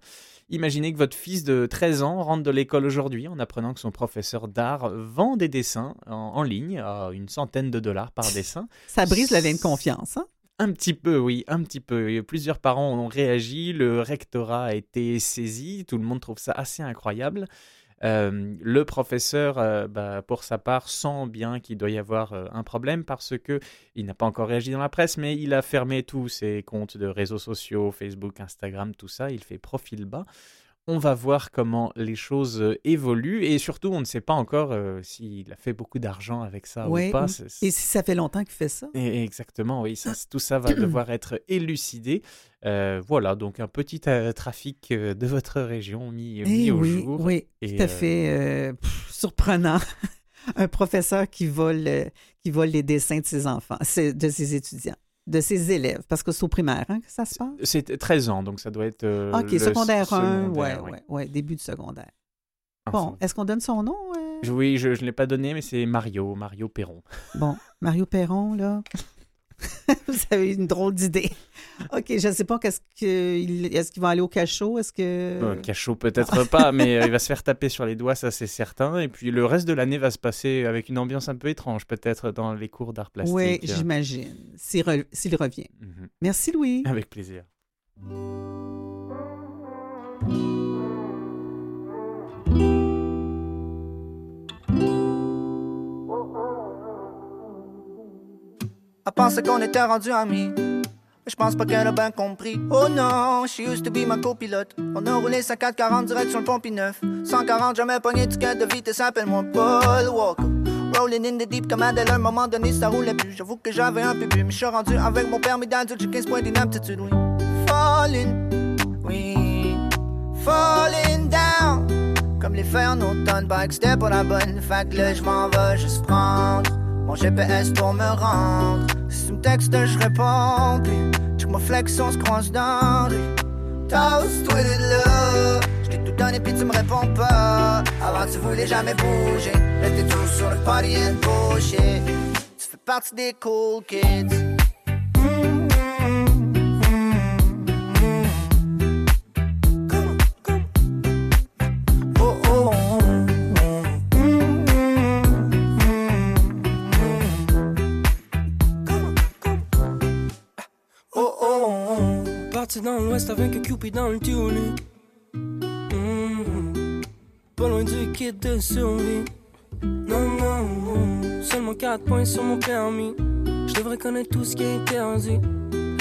Imaginez que votre fils de 13 ans rentre de l'école aujourd'hui en apprenant que son professeur d'art vend des dessins en, en ligne à une centaine de dollars par dessin. Ça brise le lien de confiance. Hein? Un petit peu, oui, un petit peu. Et Plusieurs parents ont réagi, le rectorat a été saisi, tout le monde trouve ça assez incroyable. Euh, le professeur, euh, bah, pour sa part, sent bien qu'il doit y avoir euh, un problème parce que il n'a pas encore réagi dans la presse, mais il a fermé tous ses comptes de réseaux sociaux, Facebook, Instagram, tout ça. Il fait profil bas. On va voir comment les choses euh, évoluent et surtout, on ne sait pas encore euh, s'il a fait beaucoup d'argent avec ça ou pas. Et si ça fait longtemps qu'il fait ça? et- Exactement, oui, ça, tout ça va devoir être élucidé. Euh, voilà, donc un petit euh, trafic euh, de votre région mis, mis Eh au oui, jour. oui, Et, tout à fait pff, surprenant. Un professeur qui vole, qui vole les dessins de ses enfants, de ses étudiants, de ses élèves, parce que c'est au primaire hein, que ça se passe? C'est 13 ans, donc ça doit être. euh, OK, le secondaire 1, secondaire, ouais, oui. ouais, ouais, début de secondaire. Enfin, Bon, est-ce qu'on donne son nom? euh? Oui, je ne l'ai pas donné, mais c'est Mario, Mario Perron. Bon, Mario Perron, là. Vous avez une drôle d'idée. OK, je ne sais pas qu'est-ce qu'il est-ce qu'il va aller au cachot, est-ce que Euh, cachot peut-être pas, mais il va se faire taper sur les doigts, ça c'est certain. Et puis le reste de l'année va se passer avec une ambiance un peu étrange, peut-être dans les cours d'art plastique. Oui, j'imagine, s'il re- s'il revient. Mhm. Merci Louis. Avec plaisir. À penser qu'on était rendu amis. mais je pense pas qu'elle a bien compris. Oh non, she used to be ma copilote. On a roulé 5440 direct sur le pont 9 140, jamais pogné de ticket de vitesse, appelle-moi Paul Walker. Rolling in the deep comme Adèle, à un moment donné ça roulait plus. J'avoue que j'avais un peu bu, mais je suis rendu avec mon permis d'adulte, j'ai 15 points d'inaptitude, oui. Falling, oui. Falling down. Comme les fers en automne, c'était pour la bonne. Fait là, je m'en vais juste prendre mon GPS pour me rendre. Si tu me textes, je réponds. Puis, check mon flex, on se croise dans rue. Toast with it, là. Je tout donné, puis tu me réponds pas. Avant, tu voulais jamais bouger. T'es tout sur le party and bullshit. Tu fais partie des cool kids. Oh, Dans l'ouest avec un Cupid dans le tunnel. Mhm. Pas loin du kit de survie. Non, non, non. Seulement 4 points sur mon permis. Je devrais connaître tout ce qui est interdit.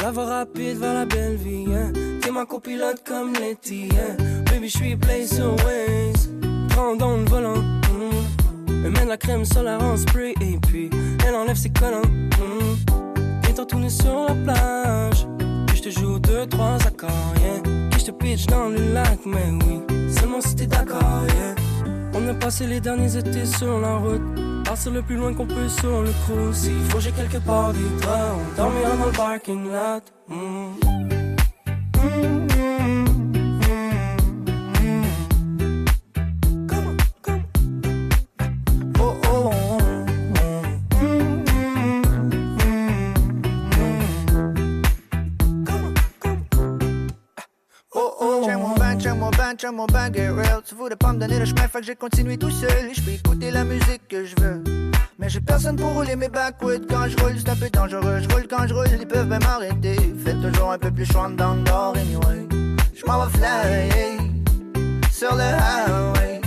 La voie rapide vers la belle vie. Hein. T'es ma copilote comme Letty. Hein. Baby, je suis place Waze. Prends dans le volant. Elle met de la crème solaire en spray. Et puis, elle enlève ses collants. mhm. Viens t'en tourner sur la plage. Je te joue deux, trois accords, yeah. Que je te pitch dans le lac, mais oui. Seulement si t'es d'accord, yeah. On a passé les derniers étés sur la route. Partir le plus loin qu'on peut sur le cruise. S'il faut, j'ai quelque part des draps. On dormira dans le parking lot. Mm. Check mon get real. Tu voulais pas me donner le chemin, fait que j'ai continué tout seul. Je peux écouter la musique que je veux. Mais j'ai personne pour rouler mes backwoods quand je roule, c'est un peu dangereux. Je roule quand je roule, ils peuvent même m'arrêter. Faites toujours un peu plus chaud dans le nord, anyway. Je m'en vais fly sur le highway.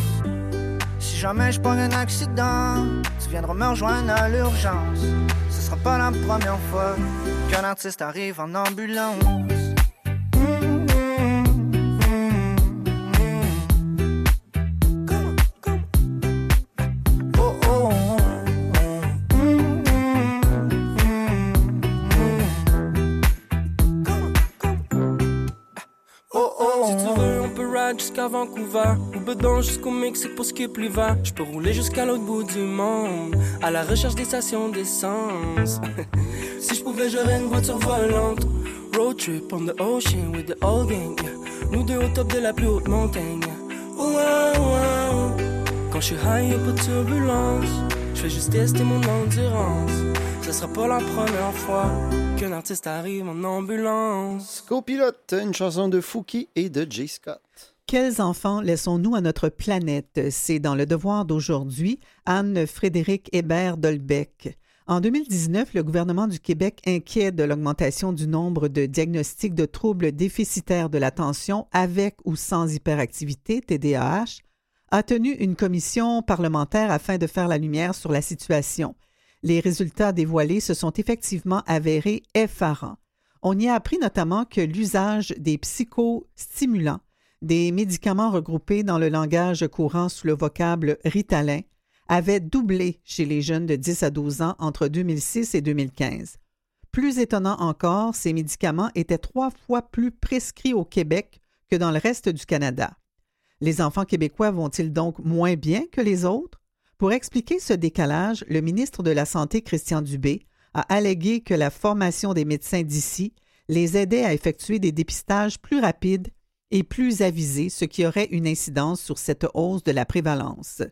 Si jamais je prends un accident, tu viendras me rejoindre à l'urgence. Ce sera pas la première fois qu'un artiste arrive en ambulance. Jusqu'à Vancouver. Ou bedon jusqu'au Mexique pour skip l'hiver. Je peux rouler jusqu'à l'autre bout du monde. À la recherche des stations d'essence. si je pouvais, j'aurais une voiture volante. Road trip on the ocean with the old gang. Nous deux au top de la plus haute montagne. wow, wow. Quand je suis high, de turbulence. Je fais juste tester mon endurance. Ce sera pas la première fois qu'un artiste arrive en ambulance. Copilote, une chanson de Fouki et de Jay Scott. Quels enfants laissons-nous à notre planète? C'est dans le devoir d'aujourd'hui. Anne-Frédéric Hébert Dolbeck. En 2019, le gouvernement du Québec, inquiet de l'augmentation du nombre de diagnostics de troubles déficitaires de l'attention avec ou sans hyperactivité, TDAH, a tenu une commission parlementaire afin de faire la lumière sur la situation. Les résultats dévoilés se sont effectivement avérés effarants. On y a appris notamment que l'usage des psychostimulants, des médicaments regroupés dans le langage courant sous le vocable Ritalin, avait doublé chez les jeunes de 10 à 12 ans entre 2006 et 2015. Plus étonnant encore, ces médicaments étaient trois fois plus prescrits au Québec que dans le reste du Canada. Les enfants québécois vont-ils donc moins bien que les autres? Pour expliquer ce décalage, le ministre de la Santé, Christian Dubé, a allégué que la formation des médecins d'ici les aidait à effectuer des dépistages plus rapides et plus avisés, ce qui aurait une incidence sur cette hausse de la prévalence.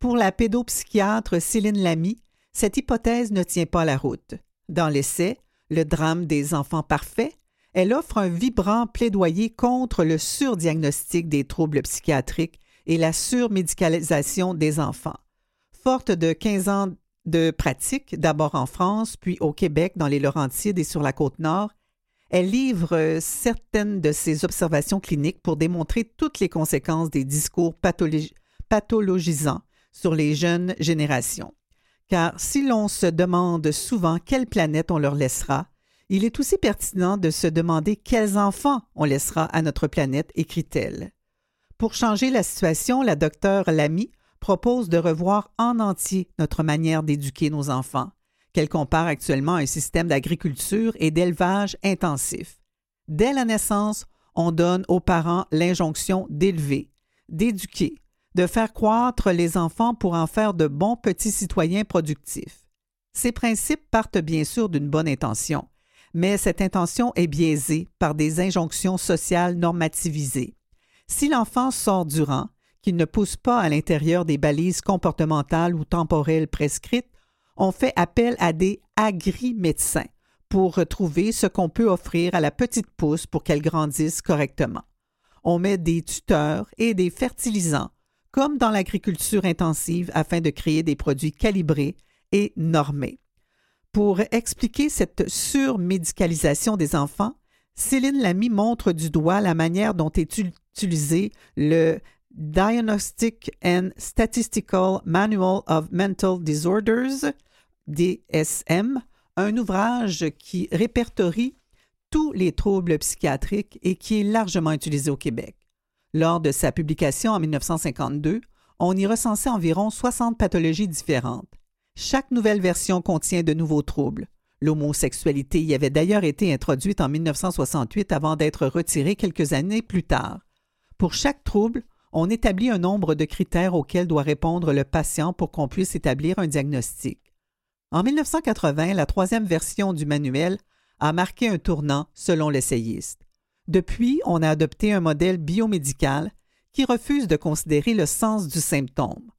Pour la pédopsychiatre Céline Lamy, cette hypothèse ne tient pas la route. Dans l'essai Le drame des enfants parfaits, elle offre un vibrant plaidoyer contre le surdiagnostic des troubles psychiatriques et la surmédicalisation des enfants. Forte de 15 ans de pratique, d'abord en France, puis au Québec, dans les Laurentides et sur la côte nord, elle livre certaines de ses observations cliniques pour démontrer toutes les conséquences des discours pathologi- pathologisants sur les jeunes générations. Car si l'on se demande souvent quelle planète on leur laissera, Il est aussi pertinent de se demander quels enfants on laissera à notre planète, écrit-elle. Pour changer la situation, la docteure Lamy propose de revoir en entier notre manière d'éduquer nos enfants, qu'elle compare actuellement à un système d'agriculture et d'élevage intensif. Dès la naissance, on donne aux parents l'injonction d'élever, d'éduquer, de faire croître les enfants pour en faire de bons petits citoyens productifs. Ces principes partent bien sûr d'une bonne intention, mais cette intention est biaisée par des injonctions sociales normativisées. Si l'enfant sort du rang, qu'il ne pousse pas à l'intérieur des balises comportementales ou temporelles prescrites, on fait appel à des agri-médecins pour retrouver ce qu'on peut offrir à la petite pousse pour qu'elle grandisse correctement. On met des tuteurs et des fertilisants, comme dans l'agriculture intensive, afin de créer des produits calibrés et normés. Pour expliquer cette surmédicalisation des enfants, Céline Lamy montre du doigt la manière dont est utilisé le Diagnostic and Statistical Manual of Mental Disorders, DSM, un ouvrage qui répertorie tous les troubles psychiatriques et qui est largement utilisé au Québec. Lors de sa publication en 1952, on y recensait environ 60 pathologies différentes. Chaque nouvelle version contient de nouveaux troubles. L'homosexualité y avait d'ailleurs été introduite en 1968 avant d'être retirée quelques années plus tard. Pour chaque trouble, on établit un nombre de critères auxquels doit répondre le patient pour qu'on puisse établir un diagnostic. En 1980, la troisième version du manuel a marqué un tournant selon l'essayiste. Depuis, on a adopté un modèle biomédical qui refuse de considérer le sens du symptôme.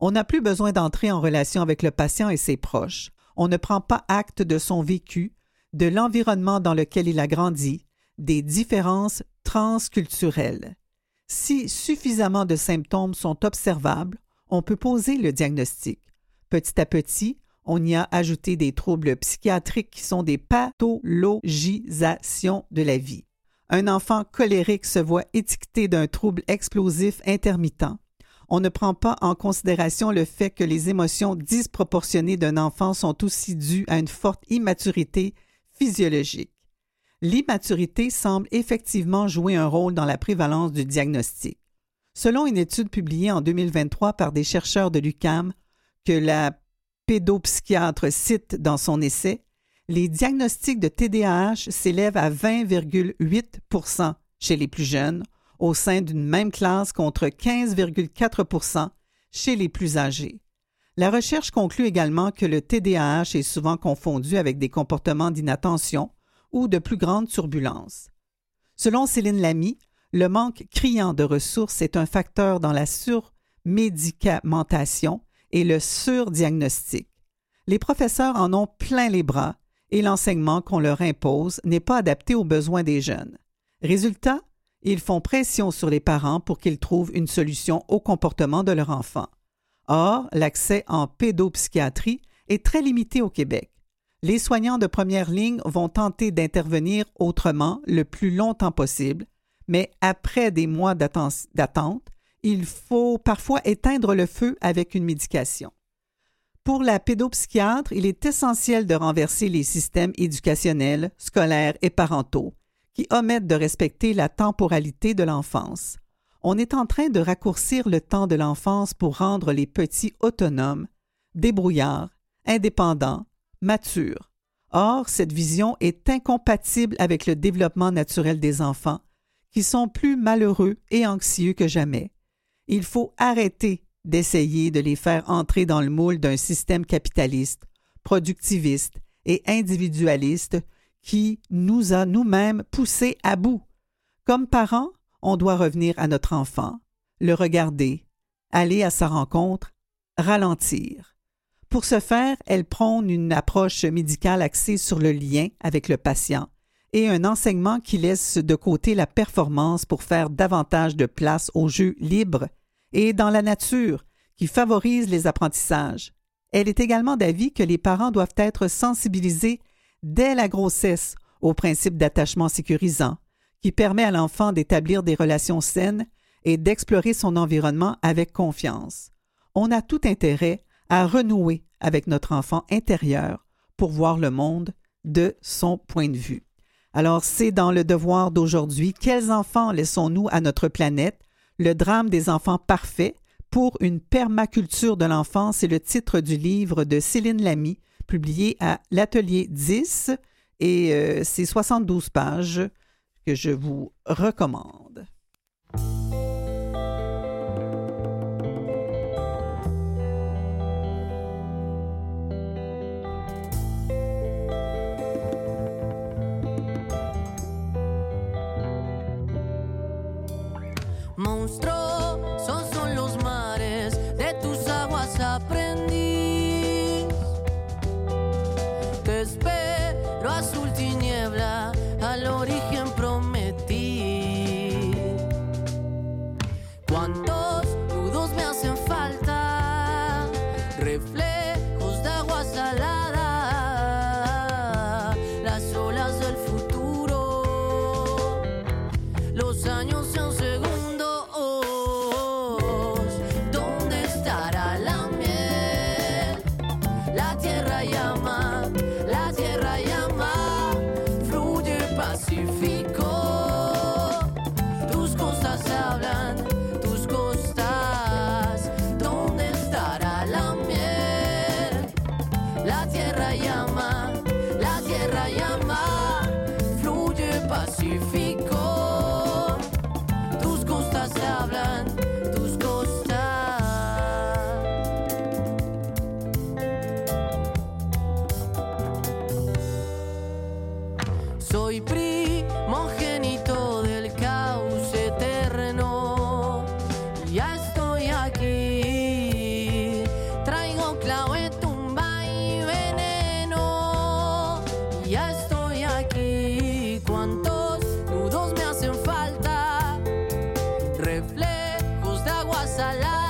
On n'a plus besoin d'entrer en relation avec le patient et ses proches. On ne prend pas acte de son vécu, de l'environnement dans lequel il a grandi, des différences transculturelles. Si suffisamment de symptômes sont observables, on peut poser le diagnostic. Petit à petit, on y a ajouté des troubles psychiatriques qui sont des pathologisations de la vie. Un enfant colérique se voit étiqueté d'un trouble explosif intermittent. On ne prend pas en considération le fait que les émotions disproportionnées d'un enfant sont aussi dues à une forte immaturité physiologique. L'immaturité semble effectivement jouer un rôle dans la prévalence du diagnostic. Selon une étude publiée en 2023 par des chercheurs de l'UCAM, que la pédopsychiatre cite dans son essai, les diagnostics de TDAH s'élèvent à 20,8% chez les plus jeunes, au sein d'une même classe contre 15,4% chez les plus âgés. La recherche conclut également que le TDAH est souvent confondu avec des comportements d'inattention ou de plus grandes turbulences. Selon Céline Lamy, le manque criant de ressources est un facteur dans la surmédicamentation et le surdiagnostic. Les professeurs en ont plein les bras et l'enseignement qu'on leur impose n'est pas adapté aux besoins des jeunes. Résultat, ils font pression sur les parents pour qu'ils trouvent une solution au comportement de leur enfant. Or, l'accès en pédopsychiatrie est très limité au Québec. Les soignants de première ligne vont tenter d'intervenir autrement le plus longtemps possible, mais après des mois d'attente, il faut parfois éteindre le feu avec une médication. Pour la pédopsychiatre, il est essentiel de renverser les systèmes éducationnels, scolaires et parentaux qui omettent de respecter la temporalité de l'enfance. On est en train de raccourcir le temps de l'enfance pour rendre les petits autonomes, débrouillards, indépendants, matures. Or, cette vision est incompatible avec le développement naturel des enfants, qui sont plus malheureux et anxieux que jamais. Il faut arrêter d'essayer de les faire entrer dans le moule d'un système capitaliste, productiviste et individualiste qui nous a nous-mêmes poussés à bout. Comme parents, on doit revenir à notre enfant, le regarder, aller à sa rencontre, ralentir. Pour ce faire, elle prône une approche médicale axée sur le lien avec le patient et un enseignement qui laisse de côté la performance pour faire davantage de place au jeu libre et dans la nature qui favorise les apprentissages. Elle est également d'avis que les parents doivent être sensibilisés dès la grossesse au principe d'attachement sécurisant, qui permet à l'enfant d'établir des relations saines et d'explorer son environnement avec confiance. On a tout intérêt à renouer avec notre enfant intérieur pour voir le monde de son point de vue. Alors, c'est dans le devoir d'aujourd'hui. Quels enfants laissons-nous à notre planète? Le drame des enfants parfaits pour une permaculture de l'enfance, c'est le titre du livre de Céline Lamy, publié à l'Atelier 10, et euh, c'est 72 pages que je vous recommande. Monstro I love.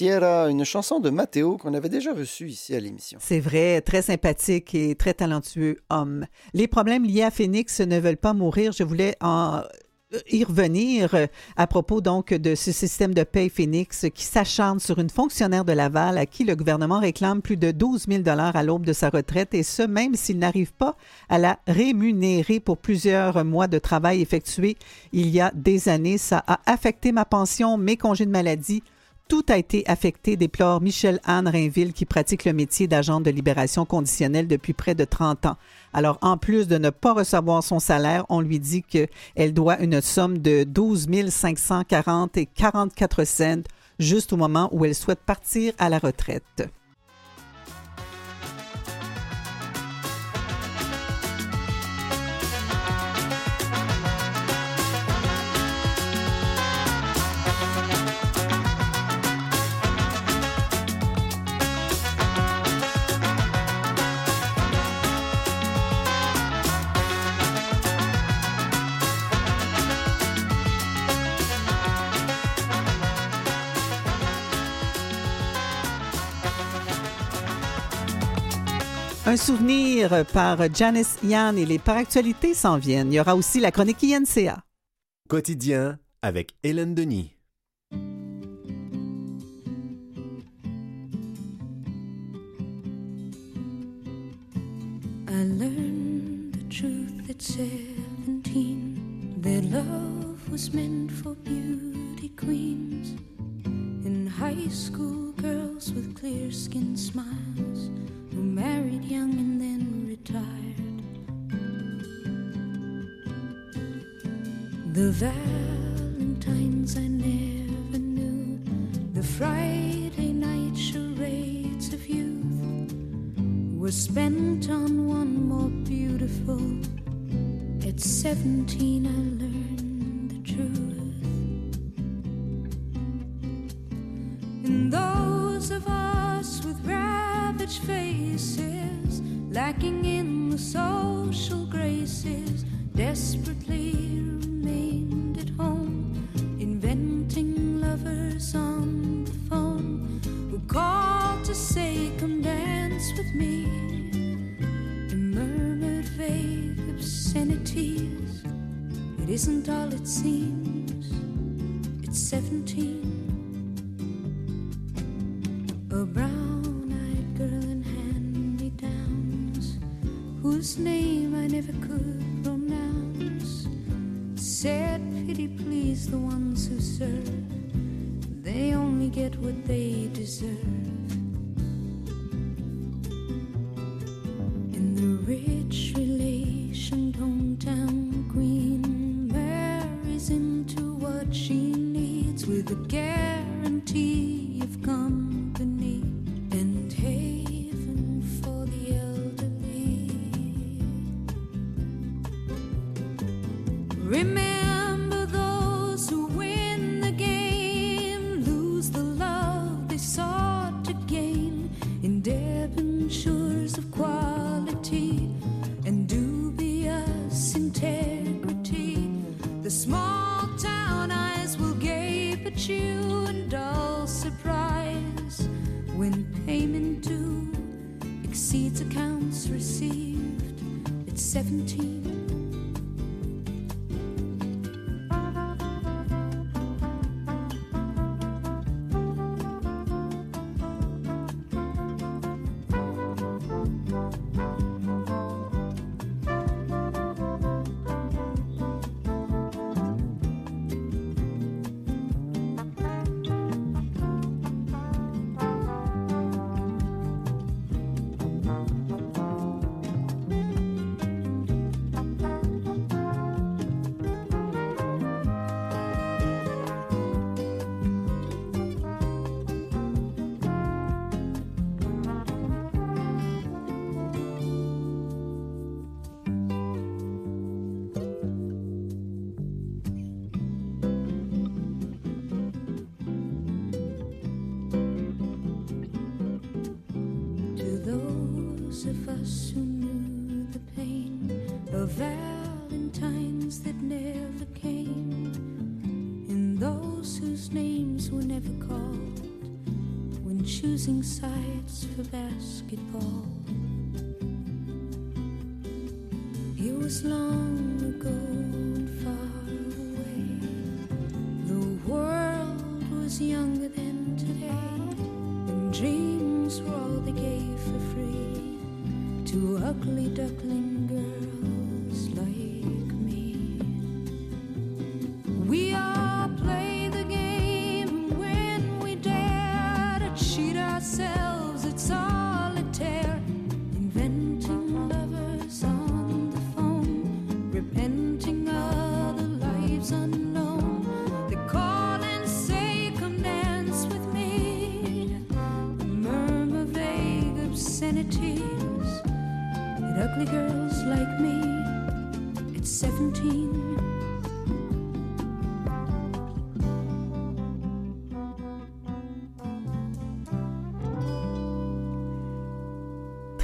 Une chanson de Matteo qu'on avait déjà reçue ici à l'émission. C'est vrai, très sympathique et très talentueux homme. Les problèmes liés à Phoenix ne veulent pas mourir. Je voulais en y revenir euh, à propos donc de ce système de paye Phoenix qui s'acharne sur une fonctionnaire de Laval à qui le gouvernement réclame plus de 12 000 à l'aube de sa retraite et ce même s'il n'arrive pas à la rémunérer pour plusieurs mois de travail effectué il y a des années. Ça a affecté ma pension, mes congés de maladie, tout a été affecté, déplore Michel-Anne Rainville, qui pratique le métier d'agent de libération conditionnelle depuis près de 30 ans. Alors, en plus de ne pas recevoir son salaire, on lui dit qu'elle doit une somme de 12 540 et 44 cents juste au moment où elle souhaite partir à la retraite. Un souvenir par Janice Yann et les paractualités s'en viennent. Il y aura aussi la chronique INCA. Quotidien avec Hélène Denis. I learned the truth at 17 that love was meant for beauty queens and high school girls with clear skin smiles. married young and then retired. The Valentines I never knew, the Friday night charades of youth were spent on one more beautiful. At seventeen, I learned. looking in. those whose names were never called when choosing sides for basketball. It was long ago and far away. The world was younger than today, and dreams were all they gave for free to ugly ducklings.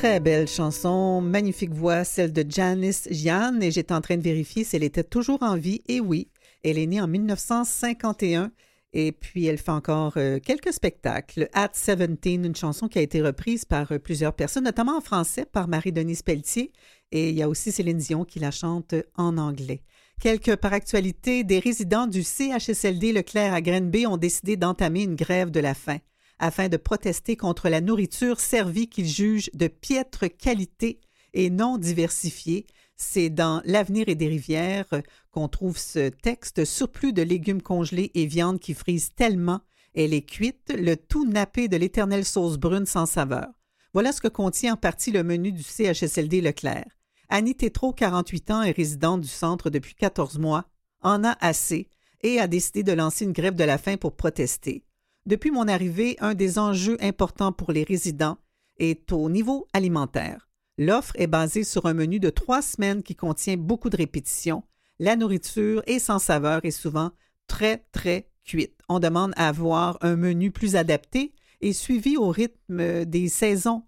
Très belle chanson, magnifique voix, celle de Janice Gian, et j'étais en train de vérifier si elle était toujours en vie, et oui, elle est née en 1951. Et puis, elle fait encore euh, quelques spectacles. At 17, une chanson qui a été reprise par euh, plusieurs personnes, notamment en français par Marie-Denise Pelletier. Et il y a aussi Céline Dion qui la chante en anglais. Quelques par actualité, des résidents du CHSLD Leclerc à Grenby ont décidé d'entamer une grève de la faim afin de protester contre la nourriture servie qu'ils jugent de piètre qualité et non diversifiée. C'est dans L'avenir et des rivières qu'on trouve ce texte surplus de légumes congelés et viande qui frise tellement elle est cuite, le tout nappé de l'éternelle sauce brune sans saveur. Voilà ce que contient en partie le menu du CHSLD Leclerc. Annie Tétrault, 48 ans et résidente du centre depuis 14 mois, en a assez et a décidé de lancer une grève de la faim pour protester. Depuis mon arrivée, un des enjeux importants pour les résidents est au niveau alimentaire. L'offre est basée sur un menu de trois semaines qui contient beaucoup de répétitions. La nourriture est sans saveur et souvent très, très cuite. On demande à avoir un menu plus adapté et suivi au rythme des saisons.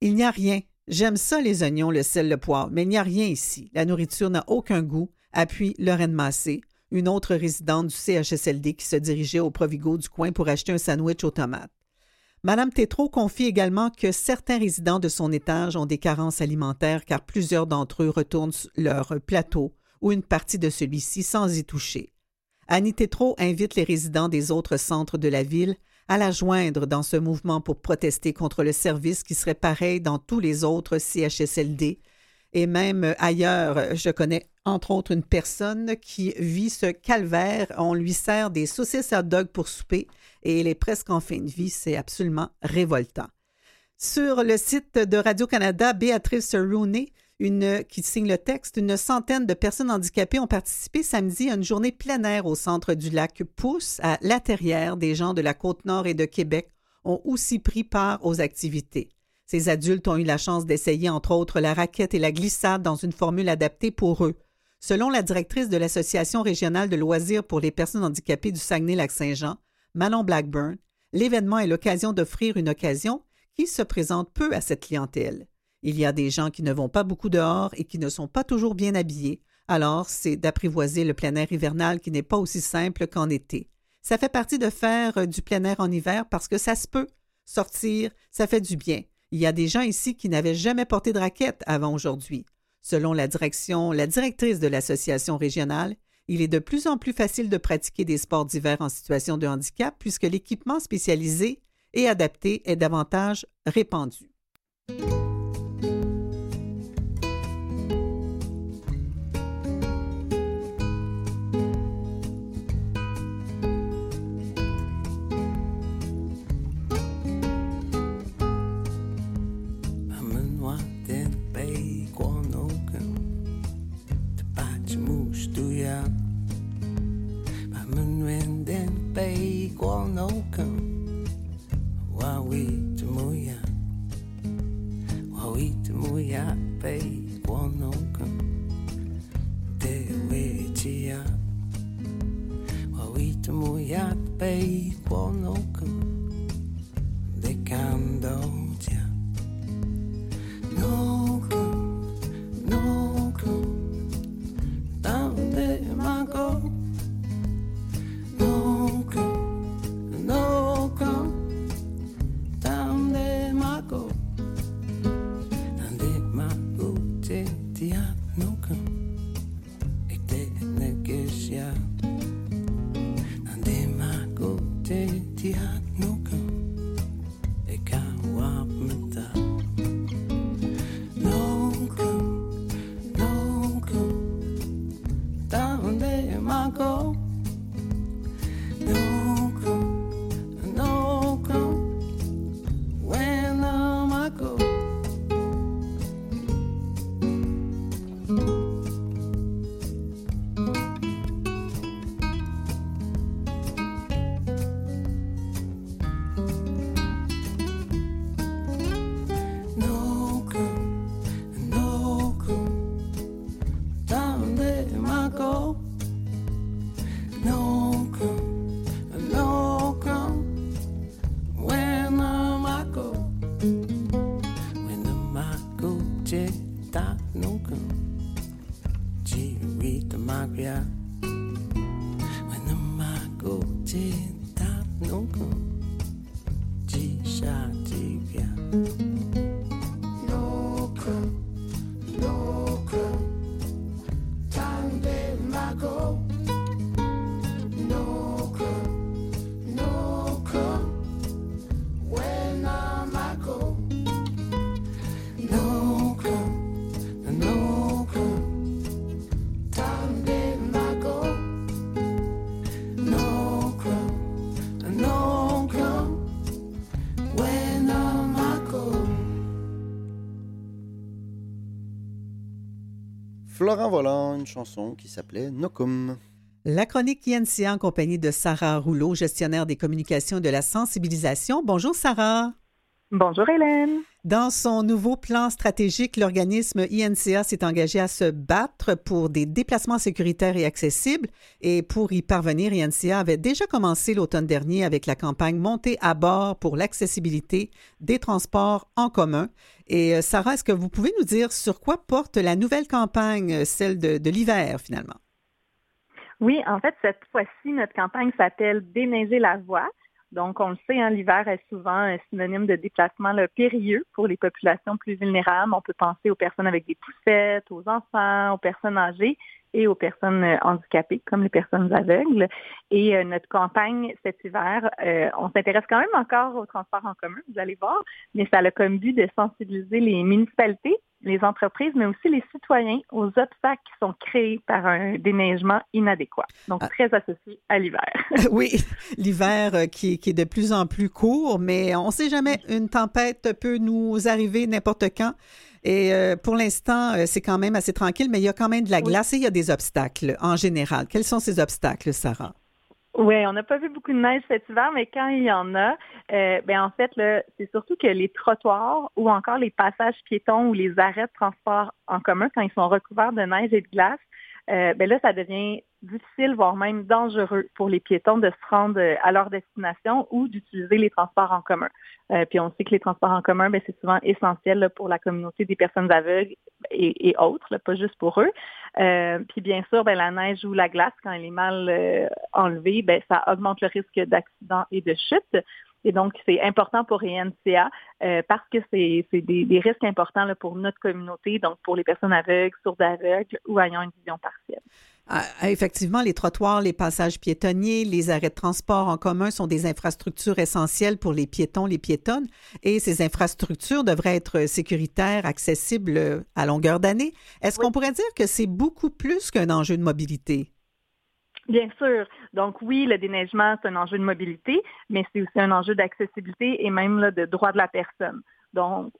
Il n'y a rien. J'aime ça les oignons, le sel, le poivre, mais il n'y a rien ici. La nourriture n'a aucun goût, appuie Lorraine Massé, une autre résidente du CHSLD qui se dirigeait au Provigo du coin pour acheter un sandwich aux tomates. Madame Tétrault confie également que certains résidents de son étage ont des carences alimentaires car plusieurs d'entre eux retournent leur plateau ou une partie de celui-ci sans y toucher. Annie Tétrault invite les résidents des autres centres de la ville à la joindre dans ce mouvement pour protester contre le service qui serait pareil dans tous les autres CHSLD et même ailleurs. Je connais entre autres une personne qui vit ce calvaire. On lui sert des saucisses à dog pour souper et elle est presque en fin de vie. C'est absolument révoltant. Sur le site de Radio-Canada, Béatrice Rooney, une, qui signe le texte, une centaine de personnes handicapées ont participé samedi à une journée plein air au centre du lac Pousse, à La Terrière. Des gens de la Côte-Nord et de Québec ont aussi pris part aux activités. Ces adultes ont eu la chance d'essayer, entre autres, la raquette et la glissade dans une formule adaptée pour eux. Selon la directrice de l'Association régionale de loisirs pour les personnes handicapées du Saguenay-Lac-Saint-Jean, Manon Blackburn, l'événement est l'occasion d'offrir une occasion qui se présente peu à cette clientèle. Il y a des gens qui ne vont pas beaucoup dehors et qui ne sont pas toujours bien habillés, alors c'est d'apprivoiser le plein air hivernal qui n'est pas aussi simple qu'en été. Ça fait partie de faire du plein air en hiver parce que ça se peut. Sortir, ça fait du bien. Il y a des gens ici qui n'avaient jamais porté de raquette avant aujourd'hui. Selon la direction, la directrice de l'association régionale, il est de plus en plus facile de pratiquer des sports d'hiver en situation de handicap puisque l'équipement spécialisé et adapté est davantage répandu. Roanoke Wawitamuya Wawitamuya Bay Guanoka De Wetia Wawitamuya Bay Guanoka De Candle Florent Volant, une chanson qui s'appelait Nokum. La chronique INCA en compagnie de Sarah Rouleau, gestionnaire des communications et de la sensibilisation. Bonjour Sarah. Bonjour Hélène. Dans son nouveau plan stratégique, l'organisme INCA s'est engagé à se battre pour des déplacements sécuritaires et accessibles. Et pour y parvenir, INCA avait déjà commencé l'automne dernier avec la campagne Montée à bord pour l'accessibilité des transports en commun. Et euh, Sarah, est-ce que vous pouvez nous dire sur quoi porte la nouvelle campagne, euh, celle de, l'hiver finalement? Oui, en fait, cette fois-ci, notre campagne s'appelle Déneiger la voie. Donc, on le sait, hein, l'hiver est souvent synonyme de déplacement là, périlleux pour les populations plus vulnérables. On peut penser aux personnes avec des poussettes, aux enfants, aux personnes âgées et aux personnes euh, handicapées, comme les personnes aveugles. Et euh, notre campagne cet hiver, euh, on s'intéresse quand même encore au transport en commun, vous allez voir, mais ça a comme but de sensibiliser les municipalités, les entreprises, mais aussi les citoyens aux obstacles qui sont créés par un déneigement inadéquat. Donc, très associé à l'hiver. oui, l'hiver euh, qui, qui est de plus en plus court, mais on ne sait jamais, une tempête peut nous arriver n'importe quand. Et euh, pour l'instant, euh, c'est quand même assez tranquille, mais il y a quand même de la glace et il y a des obstacles en général. Quels sont ces obstacles, Sarah? Oui, on n'a pas vu beaucoup de neige cet hiver, mais quand il y en a, euh, ben en fait, c'est surtout que les trottoirs ou encore les passages piétons ou les arrêts de transport en commun, quand ils sont recouverts de neige et de glace, euh, ben là, ça devient difficile, voire même dangereux pour les piétons de se rendre euh, à leur destination ou d'utiliser les transports en commun. Euh, puis on sait que les transports en commun, ben, c'est souvent essentiel là, pour la communauté des personnes aveugles et, autres, là, pas juste pour eux. Euh, puis bien sûr, ben, la neige ou la glace, quand elle est mal euh, enlevée, ben, ça augmente le risque d'accident et de chute. Et donc, c'est important pour ENCA euh, parce que c'est des, des risques importants là, pour notre communauté, donc pour les personnes aveugles, sourdes aveugles ou ayant une vision partielle. Ah, effectivement, les trottoirs, les passages piétonniers, les arrêts de transport en commun sont des infrastructures essentielles pour les piétons, les piétonnes, et ces infrastructures devraient être sécuritaires, accessibles euh, à longueur d'année. Est-ce qu'on pourrait dire que c'est beaucoup plus qu'un enjeu de mobilité? Bien sûr. Donc oui, le déneigement, c'est un enjeu de mobilité, mais c'est aussi un enjeu d'accessibilité et même là, de droit de la personne. Donc,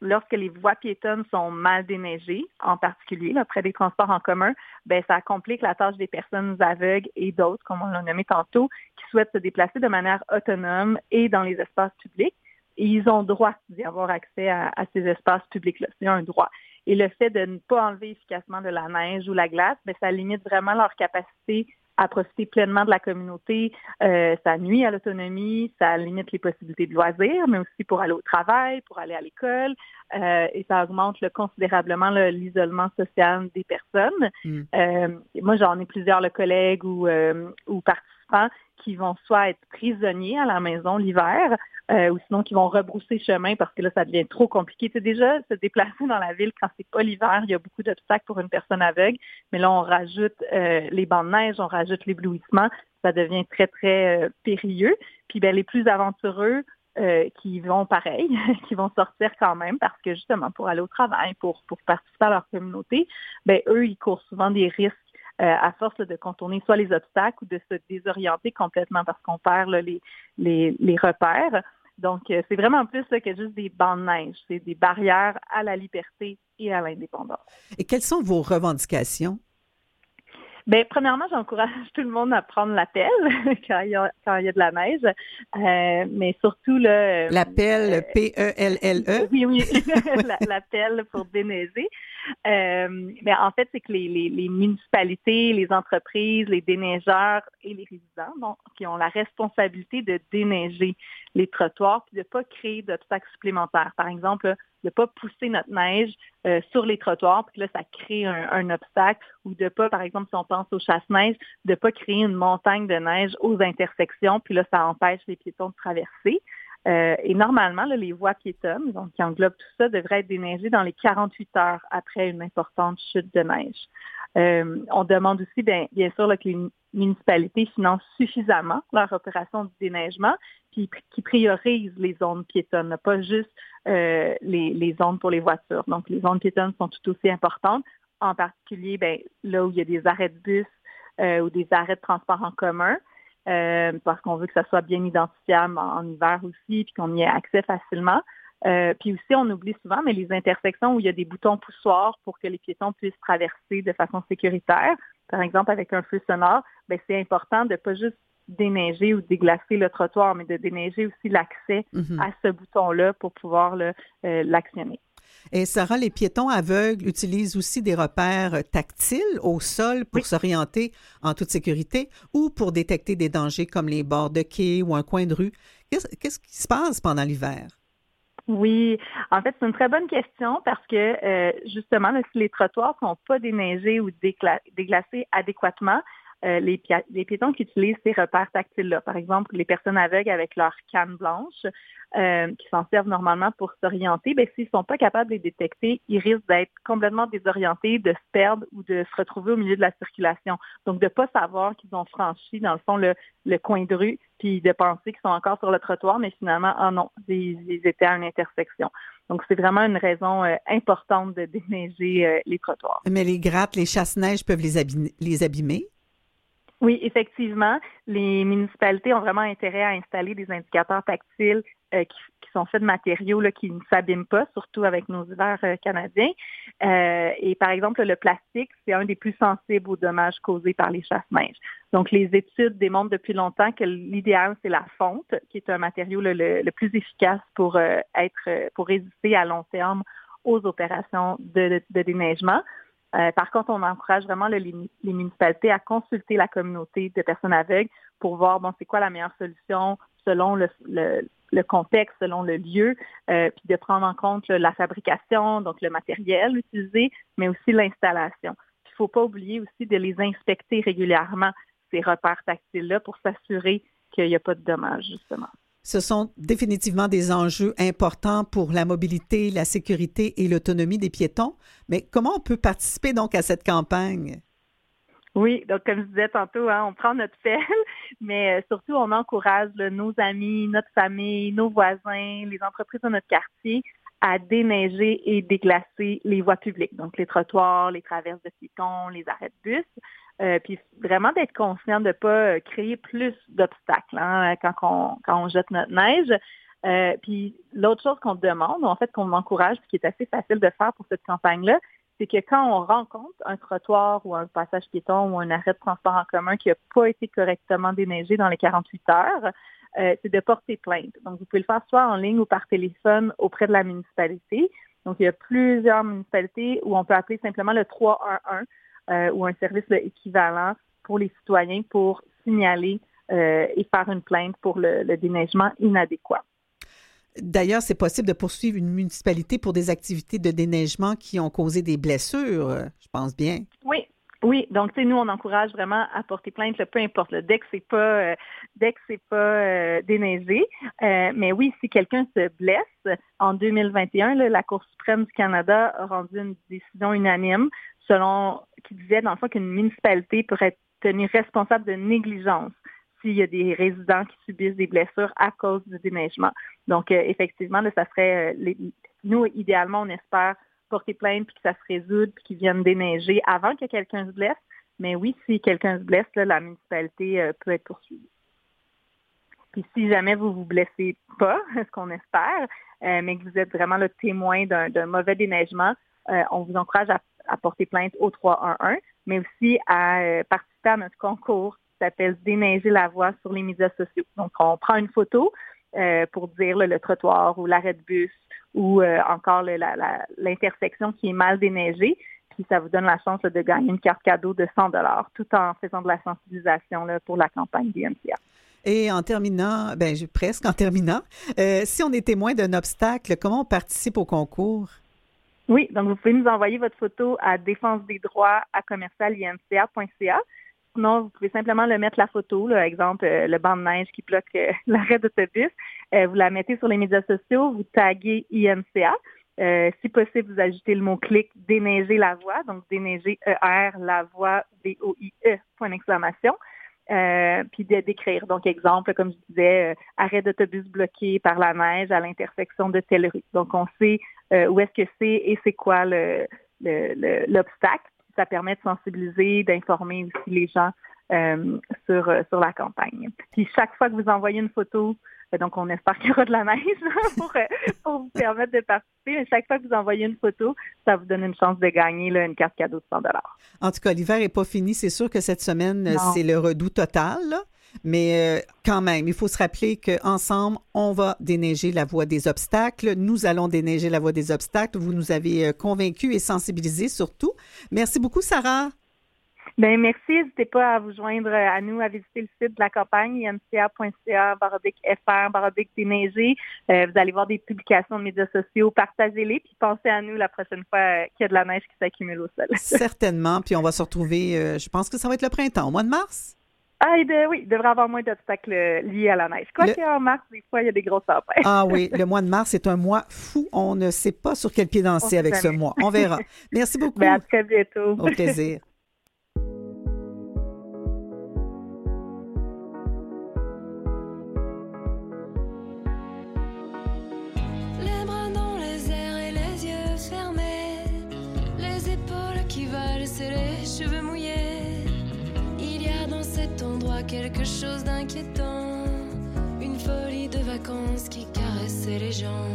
lorsque les voies piétonnes sont mal déneigées, en particulier là, près des transports en commun, ben ça complique la tâche des personnes aveugles et d'autres, comme on l'a nommé tantôt, qui souhaitent se déplacer de manière autonome et dans les espaces publics. Et ils ont droit d'y avoir accès à, à ces espaces publics-là. C'est un droit. Et le fait de ne pas enlever efficacement de la neige ou la glace, ben, ça limite vraiment leur capacité à profiter pleinement de la communauté. Euh, ça nuit à l'autonomie, ça limite les possibilités de loisirs, mais aussi pour aller au travail, pour aller à l'école, euh, et ça augmente là, considérablement l'isolement social des personnes. Euh, moi, j'en ai plusieurs le collègues ou, euh, ou participants qui vont soit être prisonniers à la maison l'hiver, euh, ou sinon qui vont rebrousser chemin parce que là, ça devient trop compliqué. C'est déjà se déplacer dans la ville quand c'est pas l'hiver, il y a beaucoup d'obstacles pour une personne aveugle, mais là, on rajoute euh, les bancs de neige, on rajoute l'éblouissement, ça devient très, très euh, périlleux. Puis ben, les plus aventureux, euh, qui vont pareil, qui vont sortir quand même parce que justement pour aller au travail, pour, pour participer à leur communauté, ben eux, ils courent souvent des risques à force de contourner soit les obstacles ou de se désorienter complètement parce qu'on perd là, les, les, les repères. Donc, euh, c'est vraiment plus là, que juste des bancs de neige. C'est des barrières à la liberté et à l'indépendance. Et quelles sont vos revendications? Ben, premièrement, j'encourage tout le monde à prendre la pelle quand il y a, quand il y a de la neige. Euh, mais surtout, là. La pelle, P-E-L-L-E? Oui, oui, la, la pelle pour déneiger. Euh, mais en fait, c'est que les, les- les municipalités, les entreprises, les déneigeurs et les résidents donc, qui ont la responsabilité de déneiger les trottoirs puis de ne pas créer d'obstacles supplémentaires. Par exemple, de ne pas pousser notre neige euh, sur les trottoirs, puis là, ça crée un, un obstacle, ou de pas, par exemple, si on pense au chasse-neige, de ne pas créer une montagne de neige aux intersections, puis là, ça empêche les piétons de traverser. Euh, et normalement, là, les voies piétonnes, donc qui englobent tout ça, devraient être déneigées dans les 48 heures après une importante chute de neige. Euh, on demande aussi, bien, bien sûr, là, que les municipalités financent suffisamment leur opération de déneigement, puis qui priorisent les zones piétonnes, pas juste euh, les, les zones pour les voitures. Donc, les zones piétonnes sont tout aussi importantes, en particulier ben, là où il y a des arrêts de bus euh, ou des arrêts de transport en commun. Euh, parce qu'on veut que ça soit bien identifiable en, en hiver aussi, puis qu'on y ait accès facilement. Euh, puis aussi, on oublie souvent, mais les intersections où il y a des boutons poussoirs pour que les piétons puissent traverser de façon sécuritaire, par exemple avec un feu sonore, ben, c'est important de pas juste déneiger ou déglacer le trottoir, mais de déneiger aussi l'accès Mhm. à ce bouton-là pour pouvoir euh, l'actionner. Et Sarah, les piétons aveugles utilisent aussi des repères tactiles au sol pour s'orienter en toute sécurité ou pour détecter des dangers comme les bords de quai ou un coin de rue. Qu'est-ce qui se passe pendant l'hiver? Oui, en fait, c'est une très bonne question parce que euh, justement, si les trottoirs sont pas déneigés ou décla- déglacés adéquatement, euh, les, les piétons qui utilisent ces repères tactiles-là, par exemple les personnes aveugles avec leur canne blanche, euh, qui s'en servent normalement pour s'orienter, ben, s'ils sont pas capables de les détecter, ils risquent d'être complètement désorientés, de se perdre ou de se retrouver au milieu de la circulation. Donc, de pas savoir qu'ils ont franchi, dans le fond, le, le coin de rue, puis de penser qu'ils sont encore sur le trottoir, mais finalement, ah non, ils, étaient à une intersection. Donc, c'est vraiment une raison euh, importante de déneiger euh, les trottoirs. Mais les grattes, les chasse-neige peuvent les, les abîmer? Oui, effectivement, les municipalités ont vraiment intérêt à installer des indicateurs tactiles euh, qui, qui sont faits de matériaux là, qui ne s'abîment pas, surtout avec nos hivers euh, canadiens. Euh, et par exemple, le plastique, c'est un des plus sensibles aux dommages causés par les chasse-neige. Donc, les études démontrent depuis longtemps que l'idéal, c'est la fonte, qui est un matériau le, le plus efficace pour euh, être, euh, pour résister à long terme aux opérations de, de- de déneigement. Euh, par contre, on encourage vraiment le- les, les municipalités à consulter la communauté de personnes aveugles pour voir bon c'est quoi la meilleure solution selon le, le- le contexte, selon le lieu, euh, puis de prendre en compte là, la fabrication, donc le matériel utilisé, mais aussi l'installation. Il ne faut pas oublier aussi de les inspecter régulièrement, ces repères tactiles-là, pour s'assurer qu'il n'y a pas de dommages, justement. Ce sont définitivement des enjeux importants pour la mobilité, la sécurité et l'autonomie des piétons. Mais comment on peut participer donc à cette campagne? Oui, donc comme je disais tantôt, hein, on prend notre pelle, mais euh, surtout on encourage nos amis, notre famille, nos voisins, les entreprises de notre quartier à déneiger et déglacer les voies publiques, donc les trottoirs, les traverses de piétons, les arrêts de bus, euh, puis vraiment d'être conscient de ne pas euh, créer plus d'obstacles hein, quand, on, quand on jette notre neige. Euh, puis l'autre chose qu'on demande, en fait qu'on encourage, puis qui est assez facile de faire pour cette campagne-là, c'est que quand on rencontre un trottoir ou un passage piéton ou un arrêt de transport en commun qui n'a pas été correctement déneigé dans les 48 heures, euh, c'est de porter plainte. Donc, vous pouvez le faire soit en ligne ou par téléphone auprès de la municipalité. Donc, il y a plusieurs municipalités où on peut appeler simplement le 311 euh, ou un service équivalent pour les citoyens pour signaler euh, et faire une plainte pour le, le déneigement inadéquat. D'ailleurs, c'est possible de poursuivre une municipalité pour des activités de déneigement qui ont causé des blessures, je pense bien. Oui, oui, donc tu sais, nous on encourage vraiment à porter plainte, là, peu importe, là, dès que c'est pas euh, dès que c'est pas euh, déneigé. Euh, mais oui, si quelqu'un se blesse, en 2021, là, la Cour suprême du Canada a rendu une décision unanime selon qui disait dans le fond qu'une municipalité pourrait être tenue responsable de négligence s'il y a des résidents qui subissent des blessures à cause du déneigement. Donc, euh, effectivement, là, ça serait, euh, nous, idéalement, on espère porter plainte puis que ça se résoudre puis qu'ils viennent déneiger avant que quelqu'un se blesse. Mais oui, si quelqu'un se blesse, là, la municipalité euh, peut être poursuivie. Puis si jamais vous vous blessez pas, ce qu'on espère, euh, mais que vous êtes vraiment le témoin d'un mauvais déneigement, euh, on vous encourage à, à porter plainte au 311, mais aussi à participer à notre concours qui s'appelle Déneiger la voie sur les médias sociaux. Donc, on prend une photo euh, pour dire là, le trottoir ou l'arrêt de bus ou euh, encore l'intersection qui est mal déneigée. Puis ça vous donne la chance là, de gagner une carte cadeau de 100 tout en faisant de la sensibilisation là, pour la campagne du MCA. Et en terminant, ben presque en terminant, euh, si on est témoin d'un obstacle, comment on participe au concours? Oui, donc vous pouvez nous envoyer votre photo à défense des droits à commercialimca.ca. Sinon, vous pouvez simplement le mettre la photo, là, exemple euh, le banc de neige qui bloque euh, l'arrêt d'autobus. Euh, vous la mettez sur les médias sociaux, vous taguez IMCA. Si possible, vous ajoutez le mot-clic déneiger la voie, donc déneiger ER, la voie, D-O-I-E, point d'exclamation. Euh, puis décrire. Donc, exemple, comme je disais, arrêt d'autobus bloqué par la neige à l'intersection de telle rue. Donc, on sait euh, où est-ce que c'est et c'est quoi le- le- le- l'obstacle. Ça permet de sensibiliser, d'informer aussi les gens euh, sur, euh, sur la campagne. Puis chaque fois que vous envoyez une photo, euh, donc on espère qu'il y aura de la neige pour, euh, pour vous permettre de participer, mais chaque fois que vous envoyez une photo, ça vous donne une chance de gagner là, une carte cadeau de 100 En tout cas, l'hiver n'est pas fini. C'est sûr que cette semaine, c'est le redout total. là. Mais euh, quand même, il faut se rappeler qu'ensemble, on va déneiger la voie des obstacles. Nous allons déneiger la voie des obstacles. Vous nous avez euh, convaincus et sensibilisés surtout. Merci beaucoup, Sarah. Ben merci. N'hésitez pas à vous joindre à nous, à visiter le site de la campagne, imca.ca, baroblique FR. Euh, vous allez voir des publications de médias sociaux, partagez-les, puis pensez à nous la prochaine fois euh, qu'il y a de la neige qui s'accumule au sol. Certainement. Puis on va se retrouver, euh, je pense que ça va être le printemps, au mois de mars. Ah, et de- oui, il devrait y avoir moins d'obstacles euh, liés à la neige. Quoi Le- qu'il y a en mars, des fois, il y a des grosses tempêtes. Ah oui, le mois de mars est un mois fou. On ne sait pas sur quel pied danser avec ce mois. On verra. Merci beaucoup. Ben, à très bientôt. Au plaisir. Les bras dans cet endroit quelque chose d'inquiétant, une folie de vacances qui caressait les gens.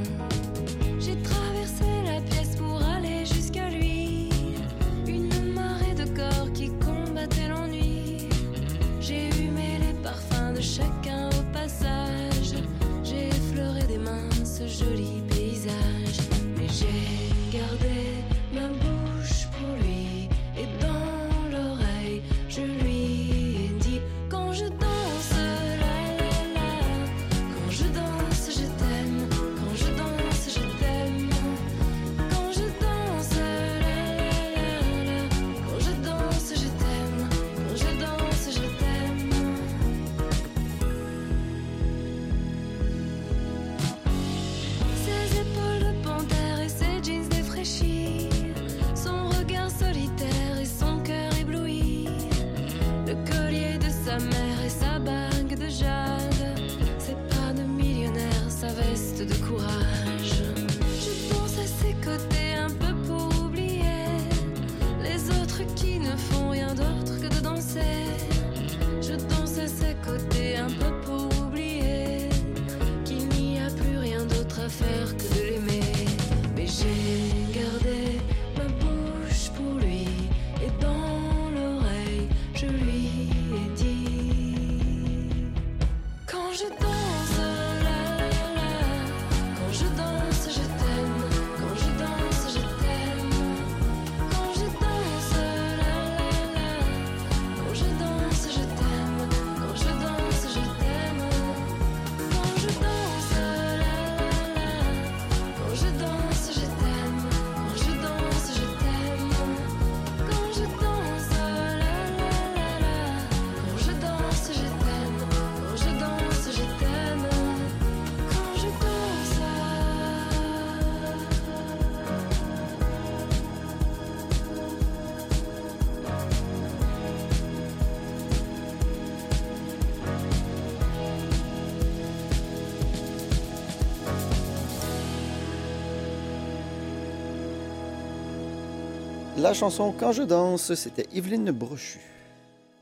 Chanson Quand je danse, c'était Yveline Brochu.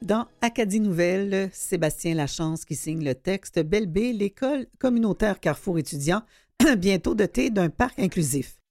Dans Acadie Nouvelle, Sébastien Lachance qui signe le texte Belle B, l'école communautaire Carrefour étudiant, bientôt dotée d'un parc inclusif.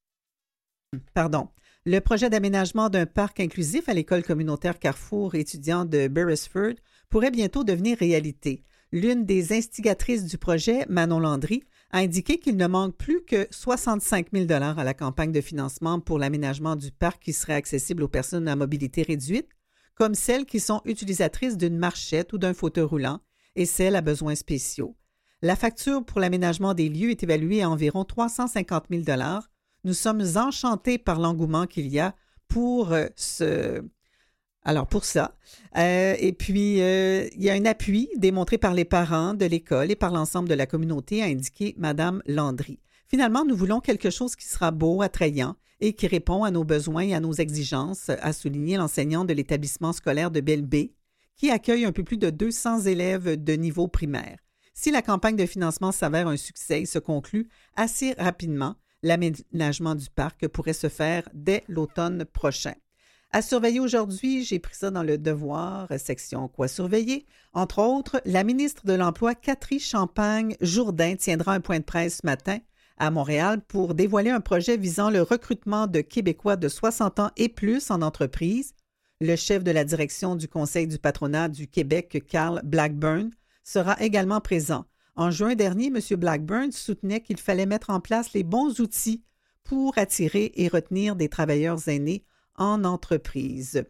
Pardon. Le projet d'aménagement d'un parc inclusif à l'école communautaire Carrefour étudiant de Beresford pourrait bientôt devenir réalité. L'une des instigatrices du projet, Manon Landry, a indiqué qu'il ne manque plus que 65 000 à la campagne de financement pour l'aménagement du parc qui serait accessible aux personnes à mobilité réduite, comme celles qui sont utilisatrices d'une marchette ou d'un fauteuil roulant et celles à besoins spéciaux. La facture pour l'aménagement des lieux est évaluée à environ 350 000 Nous sommes enchantés par l'engouement qu'il y a pour euh, ce, alors, pour ça. Euh, et puis, euh, il y a un appui démontré par les parents de l'école et par l'ensemble de la communauté, a indiqué Madame Landry. Finalement, nous voulons quelque chose qui sera beau, attrayant et qui répond à nos besoins et à nos exigences, a souligné l'enseignant de l'établissement scolaire de Belle-Baie, qui accueille un peu plus de 200 élèves de niveau primaire. Si la campagne de financement s'avère un succès et se conclut assez rapidement, l'aménagement du parc pourrait se faire dès l'automne prochain. À surveiller aujourd'hui, j'ai pris ça dans le devoir, section quoi surveiller. Entre autres, la ministre de l'Emploi, Catherine Champagne-Jourdain, tiendra un point de presse ce matin à Montréal pour dévoiler un projet visant le recrutement de Québécois de 60 ans et plus en entreprise. Le chef de la direction du Conseil du patronat du Québec, Carl Blackburn, sera également présent. En juin dernier, M. Blackburn soutenait qu'il fallait mettre en place les bons outils pour attirer et retenir des travailleurs aînés en entreprise.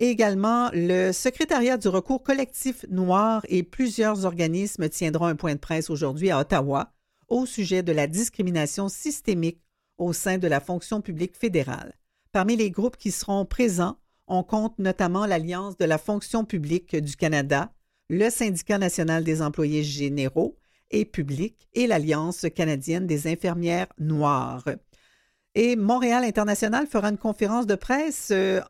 Également, le secrétariat du recours collectif noir et plusieurs organismes tiendront un point de presse aujourd'hui à Ottawa au sujet de la discrimination systémique au sein de la fonction publique fédérale. Parmi les groupes qui seront présents, on compte notamment l'Alliance de la fonction publique du Canada, le Syndicat national des employés généraux et publics et l'Alliance canadienne des infirmières noires. Et Montréal International fera une conférence de presse euh,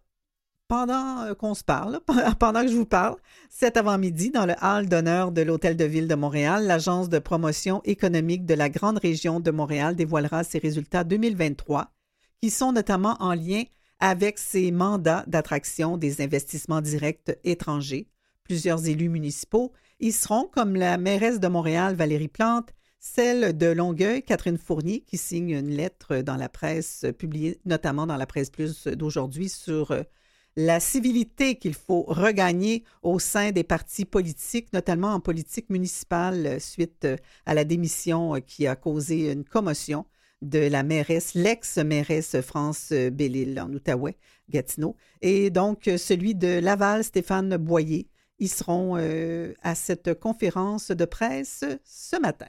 pendant euh, qu'on se parle, pendant que je vous parle, cet avant-midi, dans le hall d'honneur de l'Hôtel de Ville de Montréal, l'Agence de promotion économique de la grande région de Montréal dévoilera ses résultats 2023, qui sont notamment en lien avec ses mandats d'attraction des investissements directs étrangers. Plusieurs élus municipaux y seront, comme la mairesse de Montréal, Valérie Plante, celle de Longueuil, Catherine Fournier, qui signe une lettre dans la presse, publiée notamment dans la presse plus d'aujourd'hui, sur euh, la civilité qu'il faut regagner au sein des partis politiques, notamment en politique municipale, euh, suite euh, à la démission qui a causé une commotion de la mairesse, l'ex-mairesse France Bellil en Outaouais, Gatineau, et donc celui de Laval, Stéphane Boyer. Ils seront à cette conférence de presse ce matin.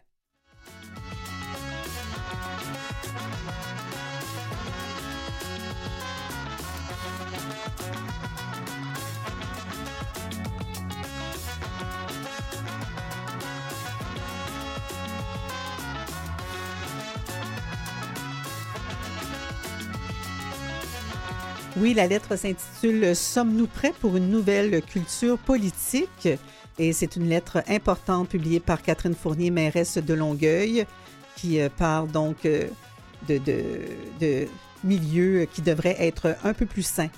Oui, la lettre s'intitule Sommes-nous prêts pour une nouvelle culture politique? Et c'est une lettre importante publiée par Catherine Fournier, mairesse de Longueuil, qui euh, parle donc euh, de, de, milieux qui devraient être un peu plus sains.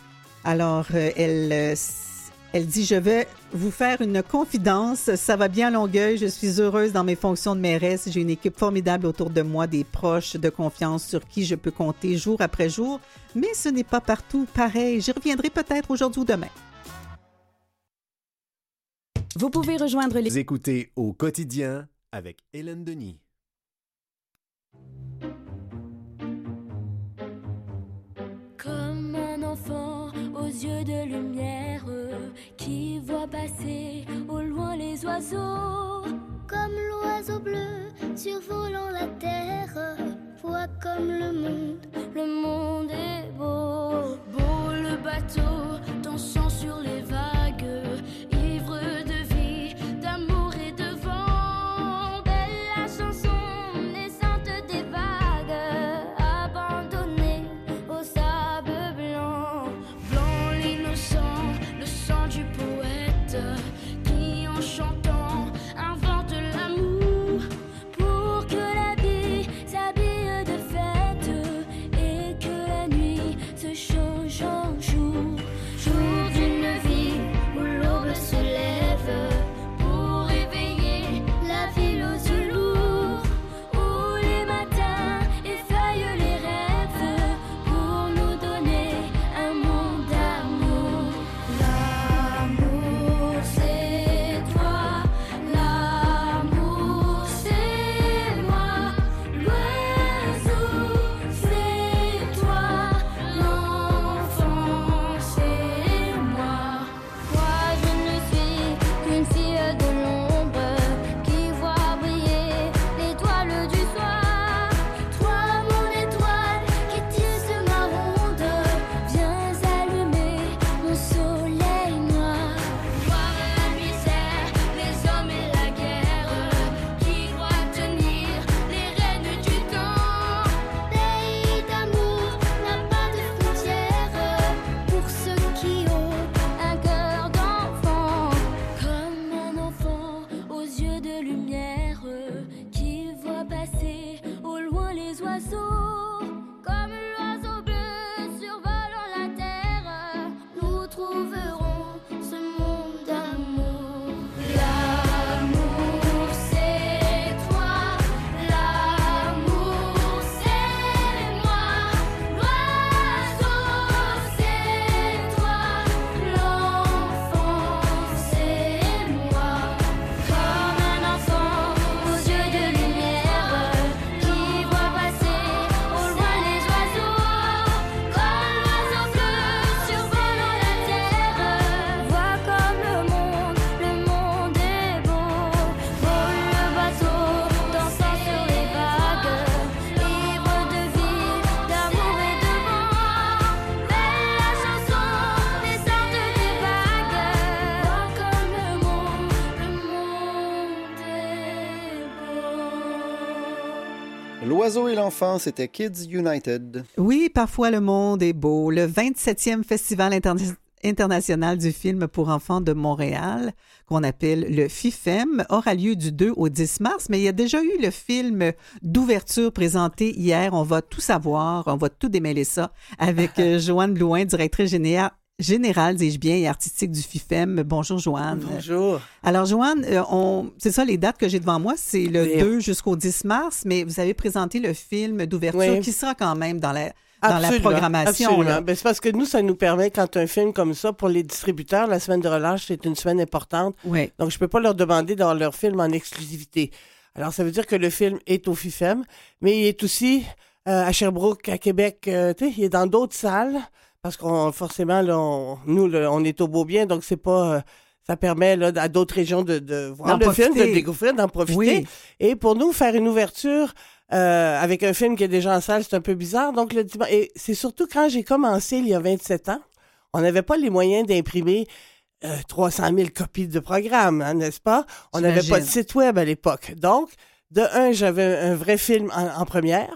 Alors, euh, elle elle dit Je vais vous faire une confidence. Ça va bien à Longueuil. Je suis heureuse dans mes fonctions de mairesse. J'ai une équipe formidable autour de moi, des proches de confiance sur qui je peux compter jour après jour. Mais ce n'est pas partout pareil. J'y reviendrai peut-être aujourd'hui ou demain. Vous pouvez rejoindre les. Vous écoutez au quotidien avec Hélène Denis. Comme un enfant aux yeux de lumière qui voit passer au loin les oiseaux. Comme l'oiseau bleu survolant la terre, voit comme le monde, le monde est beau. Beau le bateau dansant sur les vagues, L'enfant, c'était Kids United. Oui, parfois le monde est beau. Le 27e Festival interna- international du film pour enfants de Montréal, qu'on appelle le FIFEM, aura lieu du 2 au 10 mars, mais il y a déjà eu le film d'ouverture présenté hier. On va tout savoir, on va tout démêler ça avec euh, Joanne Blouin, directrice générale générale, dis-je bien, et artistique du FIFEM. Bonjour, Joanne. Bonjour. Alors, Joanne, euh, on, c'est ça, les dates que j'ai devant moi, c'est le Oui. 2 jusqu'au 10 mars, mais vous avez présenté le film d'ouverture Oui. qui sera quand même dans la, dans la programmation. absolument. Ben, c'est parce que nous, ça nous permet, quand un film comme ça, pour les distributeurs, la semaine de relâche, c'est une semaine importante. Oui. Donc, je ne peux pas leur demander d'avoir leur film en exclusivité. Alors, ça veut dire que le film est au FIFEM, mais il est aussi euh, à Sherbrooke, à Québec. euh, tu sais, il est dans d'autres salles, parce qu'on forcément, là, on- nous, là, on est au beau bien, donc c'est pas... euh, ça permet là, à d'autres régions de, de voir le film, de profiter. le découvrir, d'en profiter. Oui. Et pour nous, faire une ouverture euh, avec un film qui est déjà en salle, c'est un peu bizarre. Donc, le dimanche. Et c'est surtout quand j'ai commencé il y a 27 ans, on n'avait pas les moyens d'imprimer euh, 300 000 copies de programme, hein, n'est-ce pas? On n'avait pas de site web à l'époque. Donc, de un, j'avais un vrai film en, en première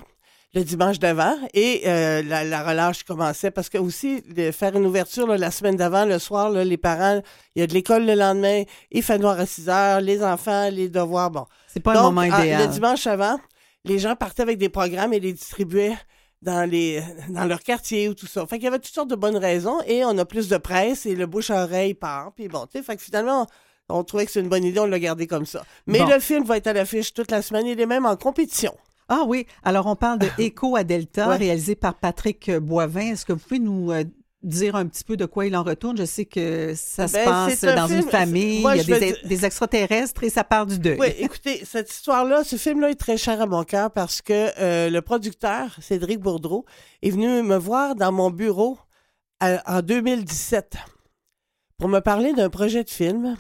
le dimanche d'avant et euh, la, la relâche commençait parce que aussi de faire une ouverture là, la semaine d'avant, le soir, là, les parents, il y a de l'école le lendemain, il fait noir à 6 heures, les enfants, les devoirs, bon. C'est pas Donc, le moment ah, idéal. le dimanche avant, les gens partaient avec des programmes et les distribuaient dans les dans leur quartier ou tout ça. Fait qu'il y avait toutes sortes de bonnes raisons et on a plus de presse et le bouche à oreille part. Puis bon, tu sais, fait que finalement, on, on trouvait que c'est une bonne idée, on l'a gardé comme ça. Mais Bon. le film va être à l'affiche toute la semaine, il est même en compétition. Ah oui, alors on parle de Écho à Delta, Ouais. réalisé par Patrick Boivin. Est-ce que vous pouvez nous euh, dire un petit peu de quoi il en retourne? Je sais que ça se Ben, passe un dans une famille, moi, il y a des, extraterrestres et ça part du deuil. Oui, écoutez, cette histoire-là, ce film-là est très cher à mon cœur parce que euh, le producteur, Cédric Bourdreau, est venu me voir dans mon bureau à- en 2017 pour me parler d'un projet de film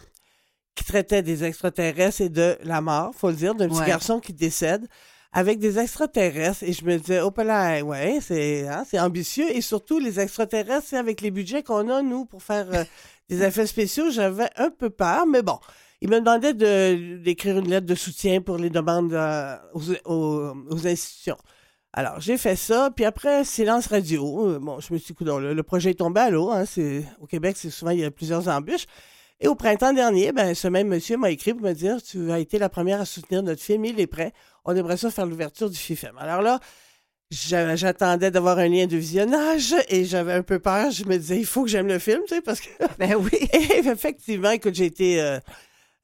qui traitait des extraterrestres et de la mort, faut le dire, d'un petit garçon qui décède avec des extraterrestres. Et je me disais, oh là, ouais, c'est hein, c'est ambitieux. Et surtout, les extraterrestres, c'est avec les budgets qu'on a, nous, pour faire euh, des effets spéciaux, j'avais un peu peur, mais bon. Il me demandait de- d'écrire une lettre de soutien pour les demandes euh, aux, aux- aux institutions. Alors, j'ai fait ça, puis après, silence radio. Euh, Bon, je me suis dit, le, le projet est tombé à l'eau. Hein, au Québec, c'est souvent, il y a plusieurs embûches. Et au printemps dernier, ben, ce même monsieur m'a écrit pour me dire Tu as été la première à soutenir notre film, il est prêt. On aimerait ça faire l'ouverture du FIFEM. Alors là, j'a- j'attendais d'avoir un lien de visionnage et j'avais un peu peur. Je me disais Il faut que j'aime le film, tu sais, parce que. Ben oui. Et effectivement, écoute, j'ai été. euh,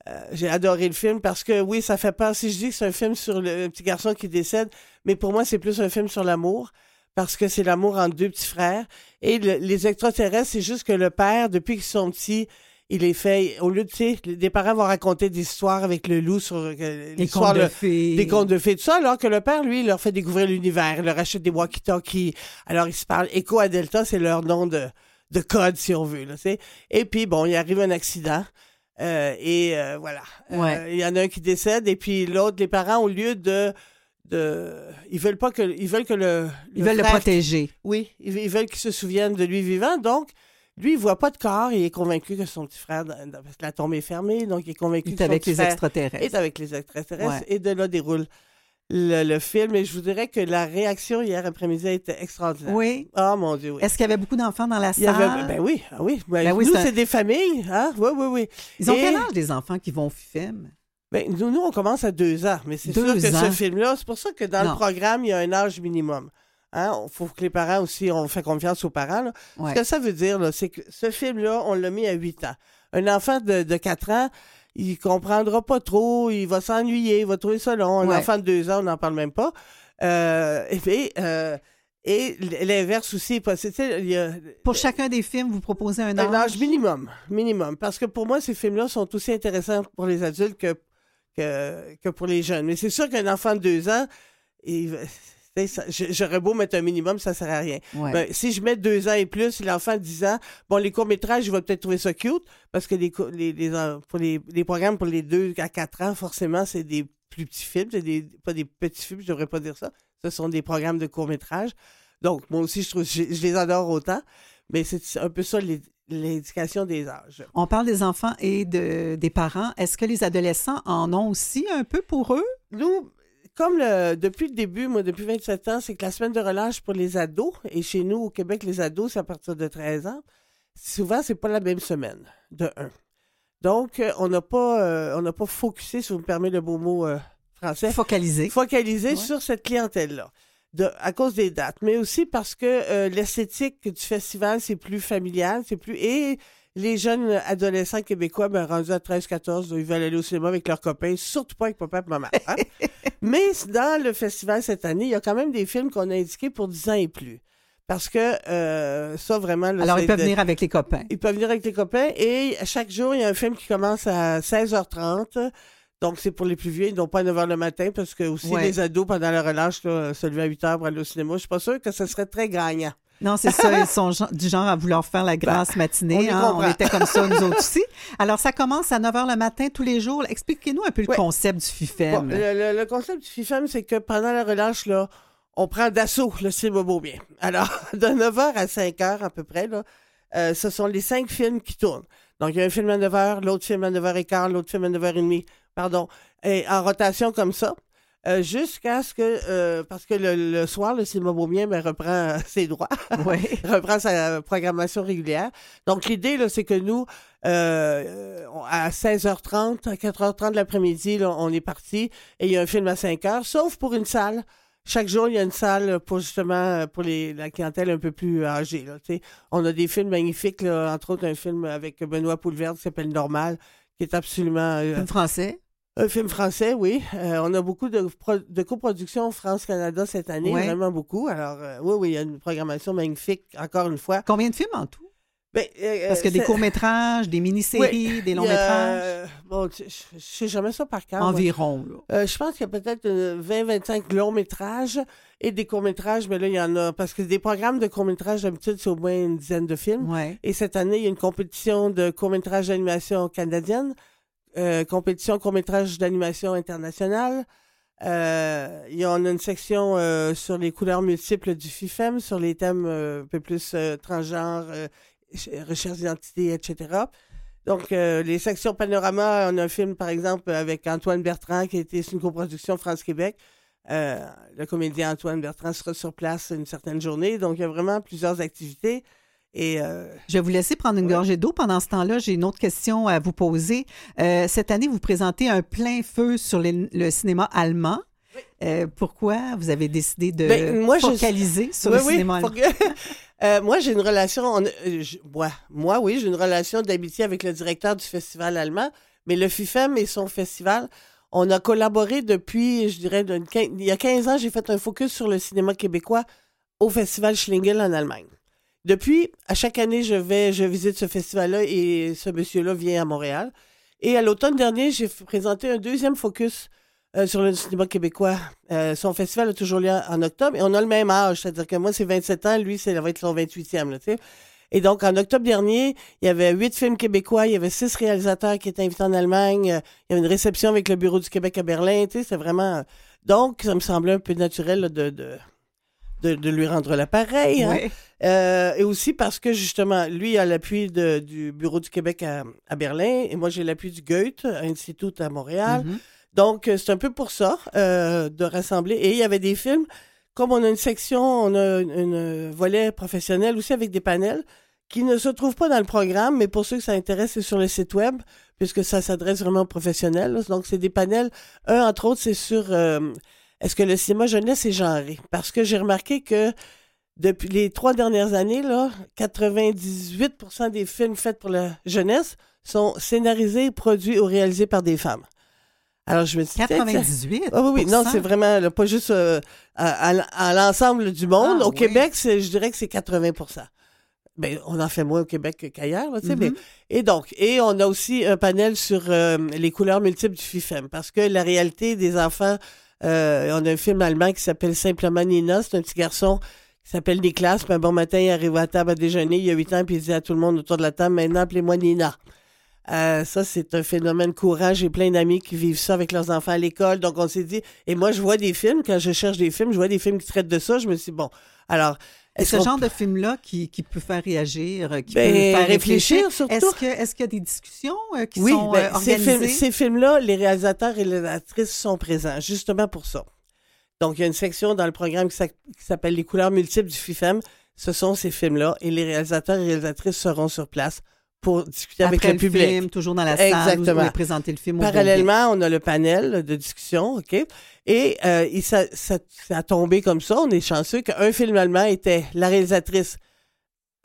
euh, j'ai adoré le film parce que oui, ça fait peur. Si je dis que c'est un film sur le, le petit garçon qui décède, mais pour moi, c'est plus un film sur l'amour parce que c'est l'amour entre deux petits frères. Et le- les extraterrestres, c'est juste que le père, depuis qu'ils sont petits, il les fait, au lieu de, tu sais, des parents vont raconter des histoires avec le loup sur euh, l'histoire, contes de le- fées. des contes de fées, tout ça, alors que le père, lui, il leur fait découvrir l'univers, il leur achète des walkie-talkies. Alors, ils se parlent. Echo à Delta, c'est leur nom de, de code, si on veut, là, tu sais. Et puis, bon, il arrive un accident. euh, et euh, voilà. Euh, Ouais. Il y en a un qui décède, et puis l'autre, les parents, au lieu de. de ils veulent pas que. Ils veulent que le. Ils veulent le protéger. Oui, ils, ils veulent qu'il se souvienne de lui vivant. Donc, lui, il voit pas de corps. Il est convaincu que son petit frère, parce que la tombe est fermée, donc il est convaincu Il est que son avec petit les frère extraterrestres. est avec les extraterrestres. Ouais. Et de là déroule le, le film. Et je vous dirais que la réaction hier après-midi a été extraordinaire. Oui. Oh mon Dieu, oui. Est-ce qu'il y avait beaucoup d'enfants dans la Il y avait- salle? ben oui, ah oui. Ben, Ben oui, nous, c'est un- des familles. Hein? Oui, oui, oui. Ils ont Et- quel âge, les enfants qui vont au FIFEM? ben, nous, nous, on commence à deux ans, mais c'est sûr que ce film-là, c'est pour ça que dans Non. le programme, il y a un âge minimum. Il faut que les parents aussi, on fait confiance aux parents. là. Ouais. Ce que ça veut dire, c'est que ce film-là, on l'a mis à 8 ans. Un enfant de, de 4 ans, il comprendra pas trop, il va s'ennuyer, il va trouver ça long. Un Ouais. enfant de 2 ans, on n'en parle même pas. Euh, et puis, euh, et l'inverse aussi est possible. Tu sais, il y a- Pour chacun des films, vous proposez un âge? un âge? minimum. Minimum. Parce que pour moi, ces films-là sont aussi intéressants pour les adultes que, que, que pour les jeunes. Mais c'est sûr qu'un enfant de deux ans, il j'aurais beau mettre un minimum, ça ne sert à rien. Ouais. Ben, si je mets deux ans et plus, l'enfant 10 ans, bon, les courts-métrages, il va peut-être trouver ça cute, parce que les, les, les, en- pour les, les programmes pour les deux à quatre ans, forcément, c'est des plus petits films, c'est des, pas des petits films, je devrais pas dire ça. Ce sont des programmes de courts-métrages. Donc, moi aussi, je trouve, je, je les adore autant, mais c'est un peu ça l'indication des âges. On parle des enfants et de, des parents. Est-ce que les adolescents en ont aussi un peu pour eux? Nous, comme le- depuis le début, moi, depuis 27 ans, c'est que la semaine de relâche pour les ados, et chez nous, au Québec, les ados, c'est à partir de 13 ans, souvent, c'est pas la même semaine, de un. Donc, euh, on n'a pas, euh, on n'a pas focusé, si vous me permettez le beau mot euh, français. Focalisé. Focalisé sur cette clientèle-là. De, à cause des dates, mais aussi parce que euh, l'esthétique du festival, c'est plus familial, c'est plus... Et les jeunes adolescents québécois, ben, rendus à 13-14, ils veulent aller au cinéma avec leurs copains, surtout pas avec papa et maman. hein? mais dans le festival cette année, il y a quand même des films qu'on a indiqués pour 10 ans et plus. Parce que euh, ça, vraiment... là, Alors, ils peuvent de- venir avec les copains. ils peuvent venir avec les copains et chaque jour, il y a un film qui commence à 16h30. Donc, c'est pour les plus vieux. Ils n'ont pas à 9h le matin parce que aussi Ouais. les ados, pendant la relâche, là, se lever à 8h pour aller au cinéma. Je suis pas sûre que ce serait très gagnant. Non, c'est ça. Ils sont du genre à vouloir faire la grasse matinée. on hein. On était comme ça, nous autres aussi. Alors, ça commence à 9 h le matin tous les jours. Expliquez-nous un peu le concept du Bon, FIFEM. le, le- le concept du FIFEM, c'est que pendant la relâche, là, on prend d'assaut le cinéma beau bien. Alors, de 9h à 5h à peu près, là, euh, ce sont les cinq films qui tournent. Donc, il y a un film à 9h, l'autre film à 9h15, l'autre film à 9h30, pardon, et en rotation comme ça. Euh, jusqu'à ce que, euh, parce que le, le soir, le cinéma Beaubien ben, reprend euh, ses droits, reprend sa programmation régulière. Donc, l'idée, là, c'est que nous, euh, à 16h30, à 4h30 de l'après-midi, là, on est parti et il y a un film à 5h, sauf pour une salle. Chaque jour, il y a une salle pour justement euh, pour les, la clientèle un peu plus âgée. Là, tu sais. on a des films magnifiques, là, entre autres un film avec Benoît Poulverde qui s'appelle Normal, qui est absolument... euh, Film français? Un film français, oui. Euh, on a beaucoup de, pro- de coproductions France-Canada cette année, Ouais. vraiment beaucoup. Alors, euh, oui, oui, il y a une programmation magnifique, encore une fois. Combien de films en tout? Ben, euh, Parce que des courts-métrages, des mini-séries, Oui, des longs-métrages. bon, je je sais jamais ça par cœur. Environ, là. Je pense qu'il y a peut-être euh, 20-25 longs-métrages et des courts-métrages, mais là, il y en a. Parce que des programmes de courts-métrages, d'habitude, c'est au moins une dizaine de films. Ouais. Et cette année, il y a une compétition de courts-métrages d'animation canadienne, euh, compétition court-métrage d'animation internationale. Euh, y a une section euh, sur les couleurs multiples du FIFEM, sur les thèmes euh, un peu plus transgenres, ch- recherche d'identité, etc. Donc, les sections panorama, on a un film, par exemple, avec Antoine Bertrand, qui c'est une coproduction France-Québec. Le comédien Antoine Bertrand sera sur place une certaine journée. Donc, il y a vraiment plusieurs activités. Et euh, Je vais vous laisser prendre une gorgée d'eau. Pendant ce temps-là, j'ai une autre question à vous poser. Euh, cette année, vous présentez un plein feu sur les- le cinéma allemand. Euh, pourquoi vous avez décidé de Ben, moi, je- focaliser sur Oui, le oui, cinéma allemand? que- moi, j'ai une relation. je- moi, moi, oui, j'ai une relation d'amitié avec le directeur du festival allemand, mais le FIFEM et son festival, on a collaboré depuis, je dirais, il y a 15 ans, j'ai fait un focus sur le cinéma québécois au festival Schlingel en Allemagne. Depuis, à chaque année, je vais, je visite ce festival-là et ce monsieur-là vient à Montréal. Et à l'automne dernier, j'ai présenté un deuxième focus euh, sur le cinéma québécois. Euh, son festival a toujours lieu en octobre et on a le même âge, c'est-à-dire que moi, c'est 27 ans, lui, ça va être son 28e, là, tu sais. Et donc, en octobre dernier, il y avait huit films québécois, il y avait six réalisateurs qui étaient invités en Allemagne, euh, il y avait une réception avec le Bureau du Québec à Berlin, tu sais, c'est vraiment... Donc, ça me semblait un peu naturel là, de, de, de, de lui rendre l'appareil. hein. Euh, et aussi parce que, justement, lui a l'appui du Bureau du Québec à, à Berlin et moi, j'ai l'appui du Goethe Institut à Montréal. Mhm. Donc, euh, c'est un peu pour ça, euh, de rassembler. Et il y avait des films, comme on a une section, on a une volet professionnel aussi avec des panels qui ne se trouvent pas dans le programme, mais pour ceux que ça intéresse, c'est sur le site web, puisque ça s'adresse vraiment aux professionnels. Donc, c'est des panels. Un, entre autres, c'est sur euh, est-ce que le cinéma jeunesse est genré? Parce que j'ai remarqué que depuis les trois dernières années, là, 98% des films faits pour la jeunesse sont scénarisés, produits ou réalisés par des femmes. Alors, je me dis... tiens, tiens. 98 Ah oui, oui, non, c'est vraiment là, pas juste euh, à, à- à l'ensemble du monde. Ah, Au oui. Québec, je dirais que c'est 80% ben, on en fait moins au Québec qu'ailleurs, tu sais, Mhm. et donc, et on a aussi un panel sur euh, les couleurs multiples du FIFEM, parce que la réalité des enfants, euh, on a un film allemand qui s'appelle simplement Nina, c'est un petit garçon qui s'appelle Niklas, puis un bon matin, il arrive à table à déjeuner, il a 8 ans, puis il dit à tout le monde autour de la table, maintenant, appelez-moi Nina. Euh, ça, c'est un phénomène courant. J'ai plein d'amis qui vivent ça avec leurs enfants à l'école. Donc, on s'est dit, et moi, je vois des films, quand je cherche des films, je vois des films qui traitent de ça. Je me suis dit, bon, alors, est-ce ce genre de film-là qui, qui peut faire réagir, euh, qui Ben, peut faire réfléchir, réfléchir. surtout. Est-ce qu'il y a des discussions euh, qui oui, sont ben, euh, ces, films, organisées? ces films-là, les réalisateurs et les actrices sont présents, justement pour ça. Donc, il y a une section dans le programme qui s'appelle Les couleurs multiples du FIFEM. Ce sont ces films-là et les réalisateurs et réalisatrices seront sur place pour discuter avec le public. film, toujours dans la salle, Exactement. où, présenté le film. Parallèlement, on a le panel de discussion, OK? Et euh, il, ça, ça- ça a tombé comme ça. On est chanceux qu'un film allemand était la réalisatrice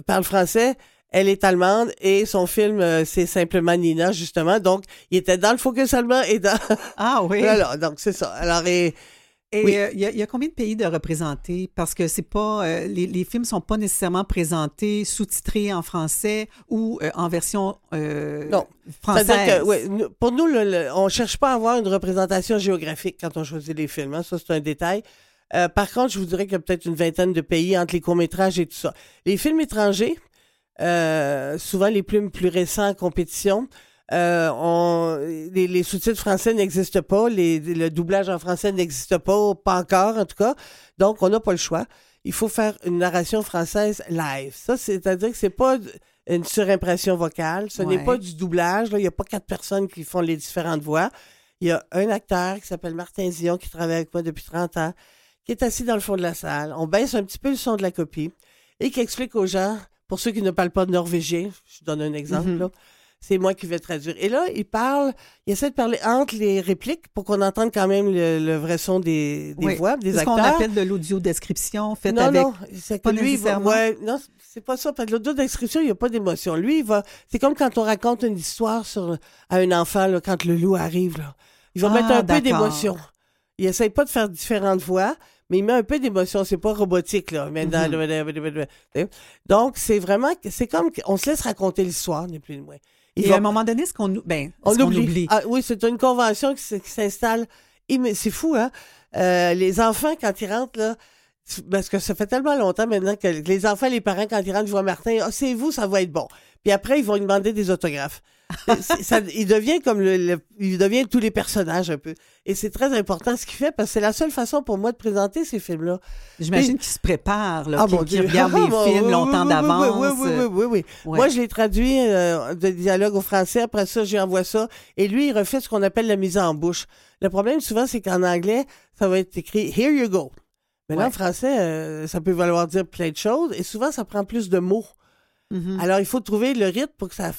parle français, elle est allemande et son film, euh, c'est simplement Nina, justement. Donc, il était dans le focus allemand et dans... Ah oui. Voilà, donc c'est ça. Alors, et... Et oui. euh, il y, a- il y a combien de pays de représentés? Parce que c'est pas euh, les, les films sont pas nécessairement présentés sous-titrés en français ou euh, en version Non. française. Que, ouais, pour nous, le- le- on ne cherche pas à avoir une représentation géographique quand on choisit les films. hein. Ça, c'est un détail. Par contre, je vous dirais qu'il y a peut-être une vingtaine de pays entre les courts-métrages et tout ça. Les films étrangers, souvent les plus, plus récents en compétition, euh, on, les, les sous-titres français n'existent pas, les, le doublage en français n'existe pas, pas encore en tout cas. Donc, on n'a pas le choix. Il faut faire une narration française live. Ça, c'est-à-dire que c'est pas une surimpression vocale, ce n'est pas du doublage. là. Il n'y a pas quatre personnes qui font les différentes voix. Il y a un acteur qui s'appelle Martin Dion qui travaille avec moi depuis 30 ans, qui est assis dans le fond de la salle. On baisse un petit peu le son de la copie et qui explique aux gens, pour ceux qui ne parlent pas de norvégien, je donne un exemple, Mhm. là, c'est moi qui vais traduire. Et là, il parle, il essaie de parler entre les répliques pour qu'on entende quand même le, le vrai son des, des Oui. voix, des C'est ce acteurs. qu'on appelle de l'audio-description faite non, avec... non, c'est que pas lui, il va, nécessairement. ouais, non, c'est pas ça. Parce que l'audio description, il n'y a pas d'émotion. Lui, il va, c'est comme quand on raconte une histoire sur, à un enfant, là, quand le loup arrive, là. Il va Ah, mettre un peu d'émotion. Il essaye pas de faire différentes voix, mais il met un peu d'émotion. C'est pas robotique, là. Donc, c'est vraiment, c'est comme qu'on se laisse raconter l'histoire, ni plus ni moins. Il Et va- à un moment donné, ce qu'on ben, on oublie. Ah, oui, c'est une convention qui, s'installe. C'est fou, hein? Euh, les enfants, quand ils rentrent, là, parce que ça fait tellement longtemps maintenant que les enfants, les parents, quand ils rentrent, ils voient Martin, ah, c'est vous, ça va être bon. Puis après, ils vont lui demander des autographes. Ça- il devient comme le, le- il devient tous les personnages un peu. Et c'est très important ce qu'il fait parce que c'est la seule façon pour moi de présenter ces films-là. J'imagine qu'ils se préparent, là, Ah, Dieu. regardent Ah, les bon, films oui, longtemps oui, d'avance. Oui, oui, oui, oui, oui. Ouais. Moi, je l'ai traduit euh, de dialogue au français. Après ça, j'y envoie ça. Et lui, il refait ce qu'on appelle la mise en bouche. Le problème, souvent, c'est qu'en anglais, ça va être écrit « Here you go ». Mais là, Ouais. en français, euh, ça peut vouloir dire plein de choses. Et souvent, ça prend plus de mots. Mhm. Alors, il faut trouver le rythme pour que ça,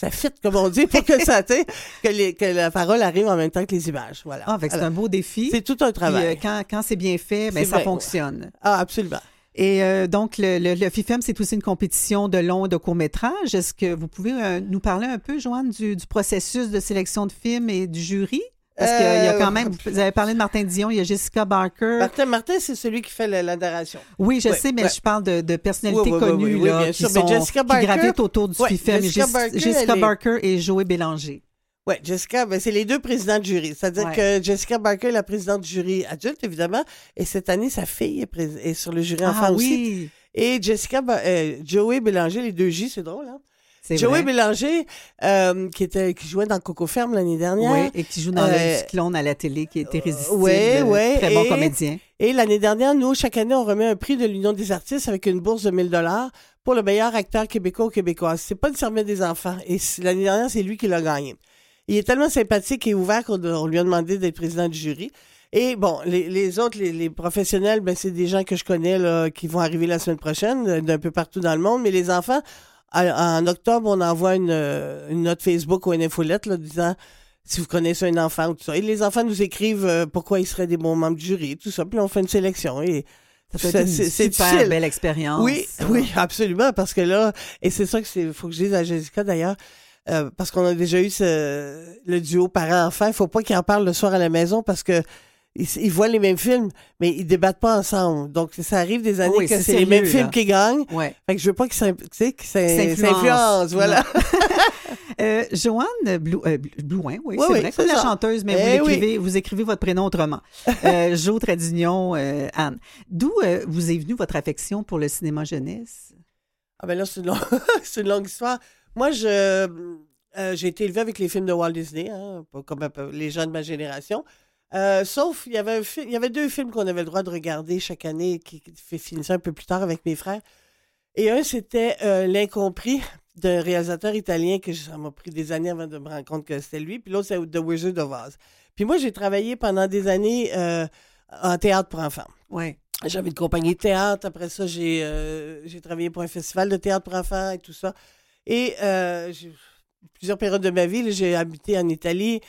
ça fitte, comme on dit, pour que ça, tu sais, que, les- que la parole arrive en même temps que les images. Voilà. Ah, fait que c'est un beau défi. C'est tout un Puis, travail. euh, quand quand c'est bien fait, ben, ça vrai, fonctionne. Ah, absolument. Et euh, donc, le, le, le FIFEM, c'est aussi une compétition de long et de court métrage. Est-ce que vous pouvez euh, nous parler un peu, Joanne, du, du processus de sélection de films et du jury? Parce qu'il y a Euh, quand même, vous avez parlé de Martin Dion, il y a Jessica Barker. Martin, Martin c'est celui qui fait la, la narration. Oui, je Ouais, sais, mais ouais. je parle de, de personnalités connues là, bien qui, sûr. Mais sont, Jessica qui Barker- gravitent autour du FIFEM. Jessica Jess- Barker, Jessica est- et Joey Bélanger. Oui, Jessica, ben, c'est les deux présidents de jury. C'est-à-dire que Jessica Barker est la présidente du jury adulte, évidemment, et cette année, sa fille est, est sur le jury enfant Ah aussi. oui, Et Jessica, euh, Joey Bélanger, les deux J, c'est drôle, hein? Joey vrai. Bélanger, euh, qui, était, qui jouait dans Coco Ferme l'année dernière. Oui, et qui joue dans Euh, le cyclone à la télé, qui était résistible. ouais, ouais, Très bon et- comédien. Et l'année dernière, nous, chaque année, on remet un prix de l'Union des artistes avec une bourse de 1000 dollars pour le meilleur acteur québécois ou québécoise. C'est pas le serment des enfants. Et l'année dernière, c'est lui qui l'a gagné. Il est tellement sympathique et ouvert qu'on on lui a demandé d'être président du jury. Et bon, les, les autres, les, les professionnels, ben, c'est des gens que je connais là, qui vont arriver la semaine prochaine, d'un peu partout dans le monde. Mais les enfants, en octobre, on envoie une, euh, une note Facebook ou une infolette là, disant si vous connaissez un enfant ou tout ça. Et les enfants nous écrivent euh, pourquoi ils seraient des bons membres du jury, tout ça. Puis on fait une sélection. Et c'est- super difficile. belle expérience. Oui, oui, absolument, parce que là, et c'est ça que c'est, faut que je dise à Jessica d'ailleurs, euh, parce qu'on a déjà eu ce, le duo parent-enfant, il faut pas qu'ils en parlent le soir à la maison parce que ils, ils voient les mêmes films, mais ils débattent pas ensemble. Donc, ça arrive des années Oui, que c'est les mêmes là. films qui gagnent. Ouais. Fait que je veux pas qu'ils s'im- tu sais, qu'ils s'in- S'influencent. s'influencent, voilà. Euh, Joanne Blou- euh, Blouin, oui, Oui, c'est oui, vrai, c'est comme la ça. chanteuse, mais Eh vous, écrivez, vous écrivez votre prénom autrement. Euh, Jo Tradignon, euh, Anne. D'où euh, vous est venue votre affection pour le cinéma jeunesse? Ah ben là, c'est une, longue- c'est une longue histoire. Moi, je euh, j'ai été élevée avec les films de Walt Disney, hein, pas comme les gens de ma génération. Euh, sauf, il y avait un il y avait deux films qu'on avait le droit de regarder chaque année qui, qui fi- finissaient un peu plus tard avec mes frères. Et un, c'était euh, L'incompris d'un réalisateur italien que ça m'a pris des années avant de me rendre compte que c'était lui. Puis l'autre, c'est The Wizard of Oz. Puis moi, j'ai travaillé pendant des années euh, en théâtre pour enfants. Ouais. J'avais une compagnie de théâtre. Après ça, j'ai travaillé pour un festival de théâtre pour enfants et tout ça. Et plusieurs périodes de ma vie, j'ai habité en Italie.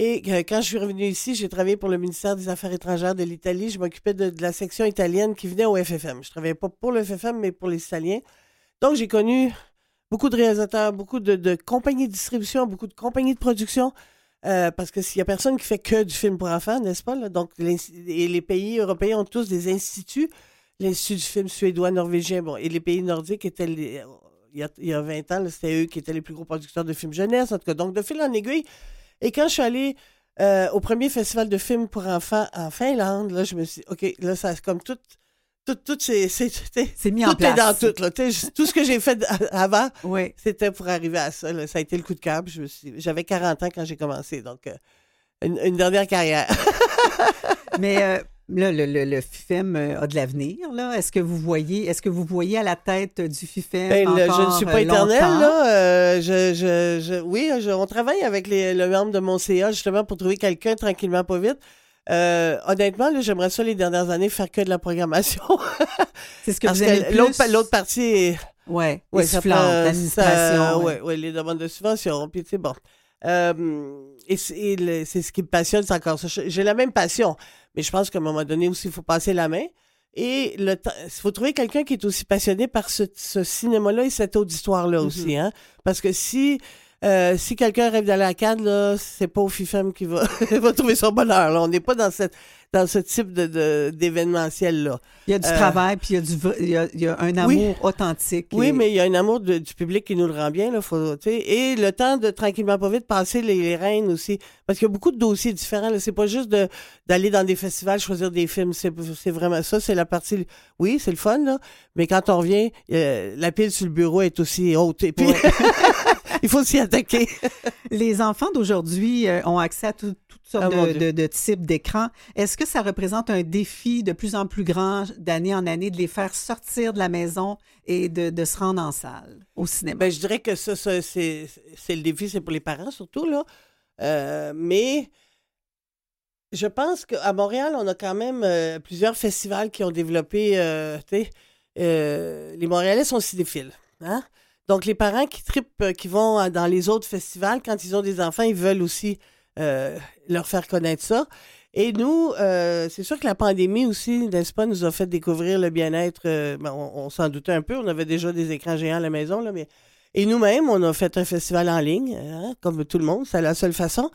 Et euh, quand je suis revenue ici, j'ai travaillé pour le ministère des Affaires étrangères de l'Italie. Je m'occupais de, la section italienne qui venait au FFM. Je travaillais pas pour le FFM, mais pour les Italiens. Donc, j'ai connu beaucoup de réalisateurs, beaucoup de, compagnies de distribution, beaucoup de compagnies de production. Euh, parce que s'il y a personne qui fait que du film pour enfants, n'est-ce pas? Donc, et les pays européens ont tous des instituts. L'Institut du film suédois, norvégien, bon, et les pays nordiques étaient il, y a, il y a 20 ans, c'était eux qui étaient les plus gros producteurs de films jeunesse, en tout cas. Donc, de fil en aiguille. Et quand je suis allée euh, au premier festival de films pour enfants en Finlande, là, je me suis dit, OK, là, ça, c'est comme tout. Tout, tout c'est, c'est, c'est, mis en tout est dans place. tout. Là, tout ce que j'ai fait avant, Oui. c'était pour arriver à ça. là. Ça a été le coup de je me suis- J'avais 40 ans quand j'ai commencé, donc euh, une, une dernière carrière. Mais euh, là, le, le, le FIFEM euh, a de l'avenir. Là. Est-ce que vous voyez, est-ce que vous voyez à la tête du FIFEM Ben, encore je ne suis pas euh, éternelle, longtemps? là. Euh, je, je, je- oui, je- on travaille avec les, le membre de mon CA, justement, pour trouver quelqu'un tranquillement, pas vite. Euh, honnêtement, là, j'aimerais ça les dernières années faire que de la programmation. C'est ce que Parce vous aimez le l'autre, plus? l'autre partie est... Ouais, Ouais, ça prend- ouais, ouais, les demandes de subvention, puis tu sais, bon. Euh, et c'est ce qui me passionne, c'est encore ça. J'ai la même passion, mais je pense qu'à un moment donné aussi, il faut passer la main. Et le il faut trouver quelqu'un qui est aussi passionné par ce, ce cinéma-là et cette auditoire-là aussi, hein. Parce que si, euh, si quelqu'un rêve d'aller à Cannes, là, c'est pas au FIFEM qui va, va trouver son bonheur, là. On n'est pas dans cette, dans ce type de, d'événementiel-là. Il y a du Euh, travail, puis il y a, du, il y a, il y a un amour Oui. authentique. oui, et- mais il y a un amour de- du public qui nous le rend bien. Là, faut, tu sais, et le temps de tranquillement pas vite passer les, les rênes aussi. Parce qu'il y a beaucoup de dossiers différents. là. C'est pas juste de, d'aller dans des festivals, choisir des films. C'est, c'est vraiment ça. C'est la partie. Oui, c'est le fun, là. Mais quand on revient, euh, la pile sur le bureau est aussi haute. Et puis, il faut s'y attaquer. Les enfants d'aujourd'hui euh, ont accès à tout- toutes sortes Ah, de, de- de types d'écrans. Est-ce que ça représente un défi de plus en plus grand d'année en année de les faire sortir de la maison et de, se rendre en salle, au cinéma? Ben, je dirais que ça, c'est, le défi, c'est pour les parents surtout, là. Euh, mais je pense qu'à Montréal, on a quand même euh, plusieurs festivals qui ont développé, euh, les Montréalais sont cinéphiles, hein? Donc, les parents qui tripent, qui vont dans les autres festivals, quand ils ont des enfants, ils veulent aussi leur faire connaître ça. Et nous, euh, c'est sûr que la pandémie aussi, n'est-ce pas, nous a fait découvrir le bien-être. euh, ben, on on s'en doutait un peu, on avait déjà des écrans géants à la maison, là, mais et nous-mêmes, on a fait un festival en ligne, hein, comme tout le monde, c'est la seule façon.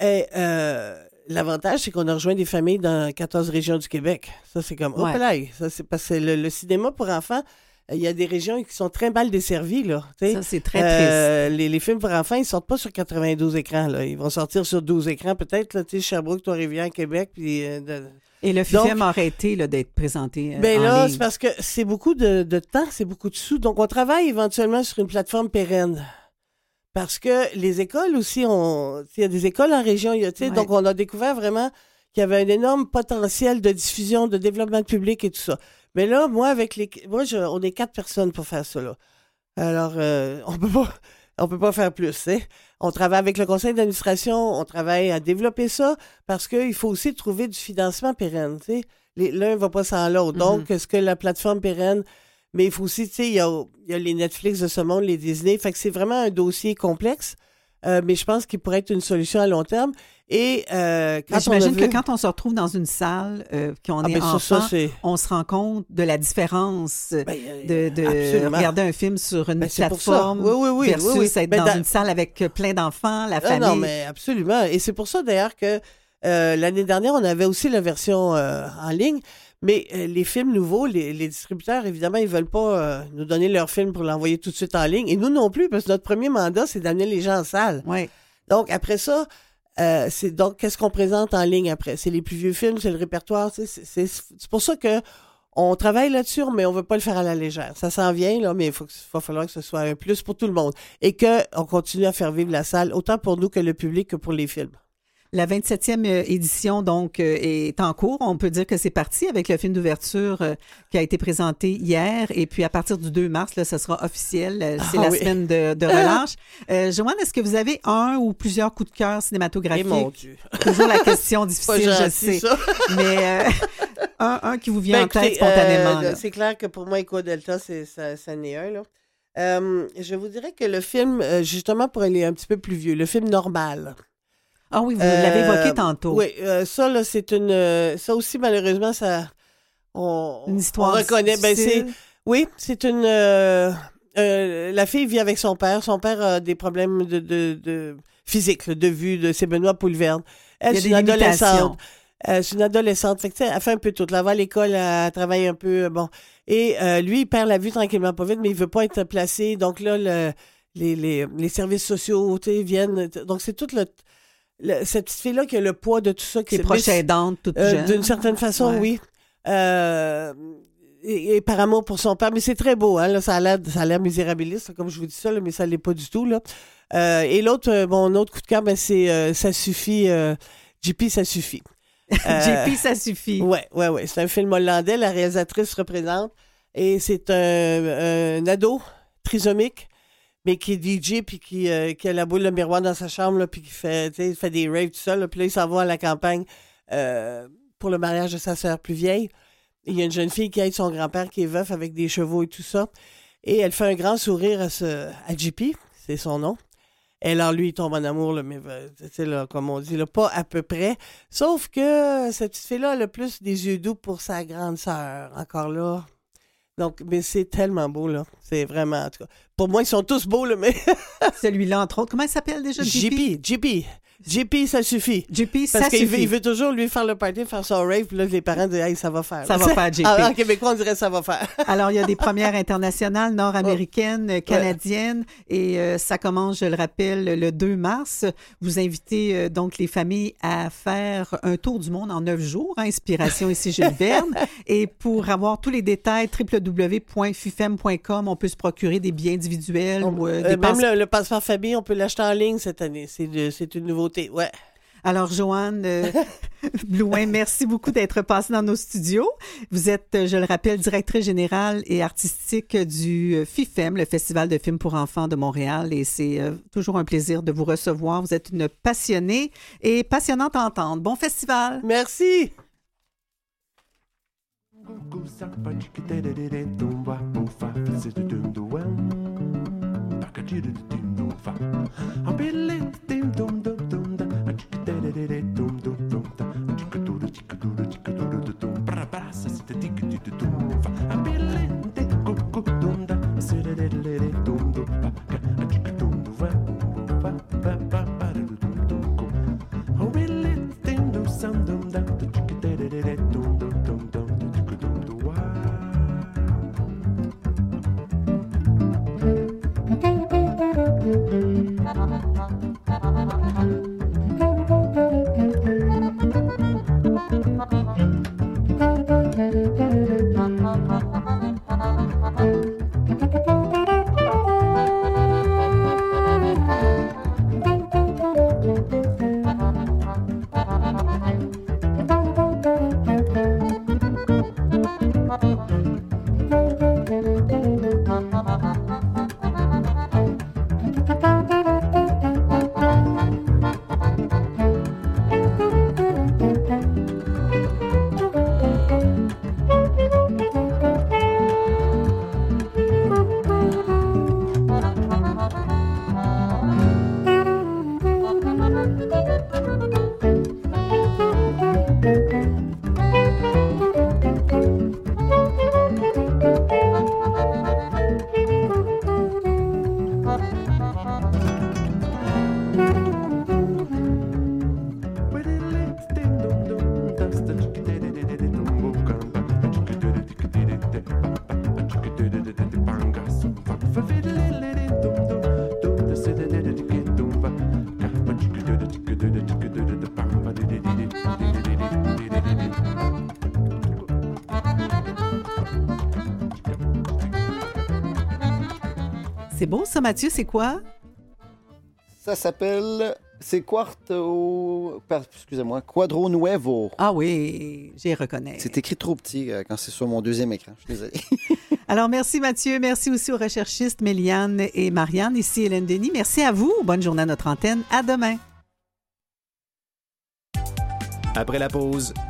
Et euh, l'avantage, c'est qu'on a rejoint des familles dans 14 régions du Québec. Ça, c'est comme, Ouais. hop là, ça, c'est parce que le, le cinéma pour enfants, il y a des régions qui sont très mal desservies, là. Ça, c'est très Euh, les, les films pour enfants, ils sortent pas sur 92 écrans, là. Ils vont sortir sur 12 écrans, peut-être, là, Sherbrooke, Trois-Rivières, Québec, puis... euh, de- Et le Donc- FIFEM a arrêté là, d'être présenté euh, ben en là, c'est parce que c'est beaucoup de, de temps, c'est beaucoup de sous. Donc, on travaille éventuellement sur une plateforme pérenne. Parce que les écoles aussi, ont, il y a des écoles en région, y a, Ouais. donc on a découvert vraiment qu'il y avait un énorme potentiel de diffusion, de développement public et tout ça. Mais là, moi, avec les, moi, je- on est quatre personnes pour faire ça, là. Alors, euh, on peut pas, on peut pas faire plus, sais. On travaille avec le conseil d'administration, on travaille à développer ça parce qu'il faut aussi trouver du financement pérenne, L'un va pas sans l'autre. Donc, est-ce que la plateforme pérenne, mais il faut aussi, tu sais, il y a, y a les Netflix de ce monde, les Disney, fait que c'est vraiment un dossier complexe, euh, mais je pense qu'il pourrait être une solution à long terme. Et euh, J'imagine que quand on se retrouve dans une salle, euh, qu'on Ah, est ben ça, ça, enfant, on se rend compte de la différence euh, de, regarder un film sur une Ben, plateforme Oui, oui, oui, versus être Ben, dans dans- une salle avec plein d'enfants, la Ah famille. non, mais absolument. Et c'est pour ça d'ailleurs que euh, l'année dernière, on avait aussi la version en ligne. Mais les films nouveaux, les, les distributeurs, évidemment, ils veulent pas nous donner leur film pour l'envoyer tout de suite en ligne. Et nous non plus, parce que notre premier mandat, c'est d'amener les gens en salle. Donc, après ça, euh, c'est donc qu'est-ce qu'on présente en ligne après? C'est les plus vieux films, c'est le répertoire. C'est pour ça que on travaille là-dessus, mais on veut pas le faire à la légère. Ça s'en vient, là, mais il faut que- va falloir que ce soit un plus pour tout le monde. Et qu'on continue à faire vivre la salle, autant pour nous que le public que pour les films. La 27e euh, édition, donc, euh, est en cours. On peut dire que c'est parti avec le film d'ouverture euh, qui a été présenté hier. Et puis, à partir du 2 mars, là, ça sera officiel. Euh, C'est Ah la oui. semaine de, de relâche. Euh, Joanne, est-ce que vous avez un ou plusieurs coups de cœur cinématographiques? Eh, mon Dieu. Toujours la question difficile, je sais. ça. Mais euh, un, un qui vous vient Ben, en tête spontanément. euh, c'est clair que pour moi, Eco Delta, c'est, ça, ça n'est un. Là. Je vous dirais que le film, justement, pour aller un petit peu plus vieux, le film normal. Ah oui, vous l'avez Euh, évoqué tantôt. Oui, euh, ça, là, c'est une. euh, ça aussi, malheureusement, ça. On, Une histoire on reconnaît. Ben, c'est, oui, c'est une. euh, euh, la fille vit avec son père. Son père a des problèmes de, de, de physique, de vue. De, c'est Benoît Poulverne. Elle, c'est une limitations. adolescente. Euh, c'est une adolescente. Fait que, elle fait un peu tout. Elle va à l'école, elle travaille un peu. euh, Bon. Et euh, lui, il perd la vue tranquillement, pas vite, mais il veut pas être placé. Donc là, le- les, les, les services sociaux, viennent. Donc, c'est toute le, le- cette petite fille-là qui a le poids de tout ça. Qui est proche aidante, toute euh, jeune. D'une certaine façon, Ouais. oui. Euh, et, et par amour pour son père. Mais c'est très beau, hein, là, ça a l'air, ça a l'air misérabiliste, comme je vous dis ça, là, mais ça l'est pas du tout. Là. Euh, et l'autre, euh, mon autre coup de cœur, ben, c'est euh, Ça suffit, euh, JP, ça suffit. Euh, JP, ça suffit. Ouais, ouais, ouais. C'est un film hollandais, la réalisatrice représente. Et c'est un, un ado trisomique, mais qui est DJ, puis qui, euh, qui a la boule de miroir dans sa chambre, puis qui fait, fait des raves, tout là. Puis là, il s'en va à la campagne euh, pour le mariage de sa sœur plus vieille. Il y a une jeune fille qui aide son grand-père qui est veuf avec des chevaux et tout ça. Et elle fait un grand sourire à, ce, à JP, c'est son nom. Et alors, lui, il tombe en amour, mais euh, là, comme on dit, pas à peu près. Sauf que cette petite fille-là, a plus des yeux doux pour sa grande sœur. Encore là. Donc, mais c'est tellement beau, là. C'est vraiment, en tout cas. Pour moi, ils sont tous beaux, là, mais. Celui-là, entre autres. Comment il s'appelle déjà? JP, JP. JP, ça suffit. JP, ça Parce qu'il veut, il veut toujours lui faire le party, faire son rave, puis là, les parents disent, hey, ça va faire. Ça va faire, JP. En, en québécois, on dirait ça va faire. Alors, il y a des premières internationales nord-américaines, euh, canadiennes, et euh, ça commence, je le rappelle, le 2 mars. Vous invitez euh, donc les familles à faire un tour du monde en neuf jours, hein, inspiration ici Jules Verne. et pour avoir tous les détails, www.fifem.com, on peut se procurer des billets individuels ou euh, Euh, des même le, le passeport famille, on peut l'acheter en ligne cette année. C'est une nouveauté, ouais. Alors, Joanne euh, Blouin, merci beaucoup d'être passée dans nos studios. Vous êtes, euh, je le rappelle, directrice générale et artistique du euh, FIFEM, le Festival de films pour enfants de Montréal, et c'est euh, toujours un plaisir de vous recevoir. Vous êtes une passionnée et passionnante à entendre. Bon festival! Merci! C'est beau ça, Mathieu, c'est quoi? Ça s'appelle C'est Quarto... Excusez-moi, Quadro Nuevo. Ah oui, j'y reconnais. C'est écrit trop petit euh, quand c'est sur mon deuxième écran. Je suis désolé. Alors, merci Mathieu. Merci aussi aux recherchistes Méliane et Marianne. Ici Hélène Denis. Merci à vous. Bonne journée à notre antenne. À demain. Après la pause,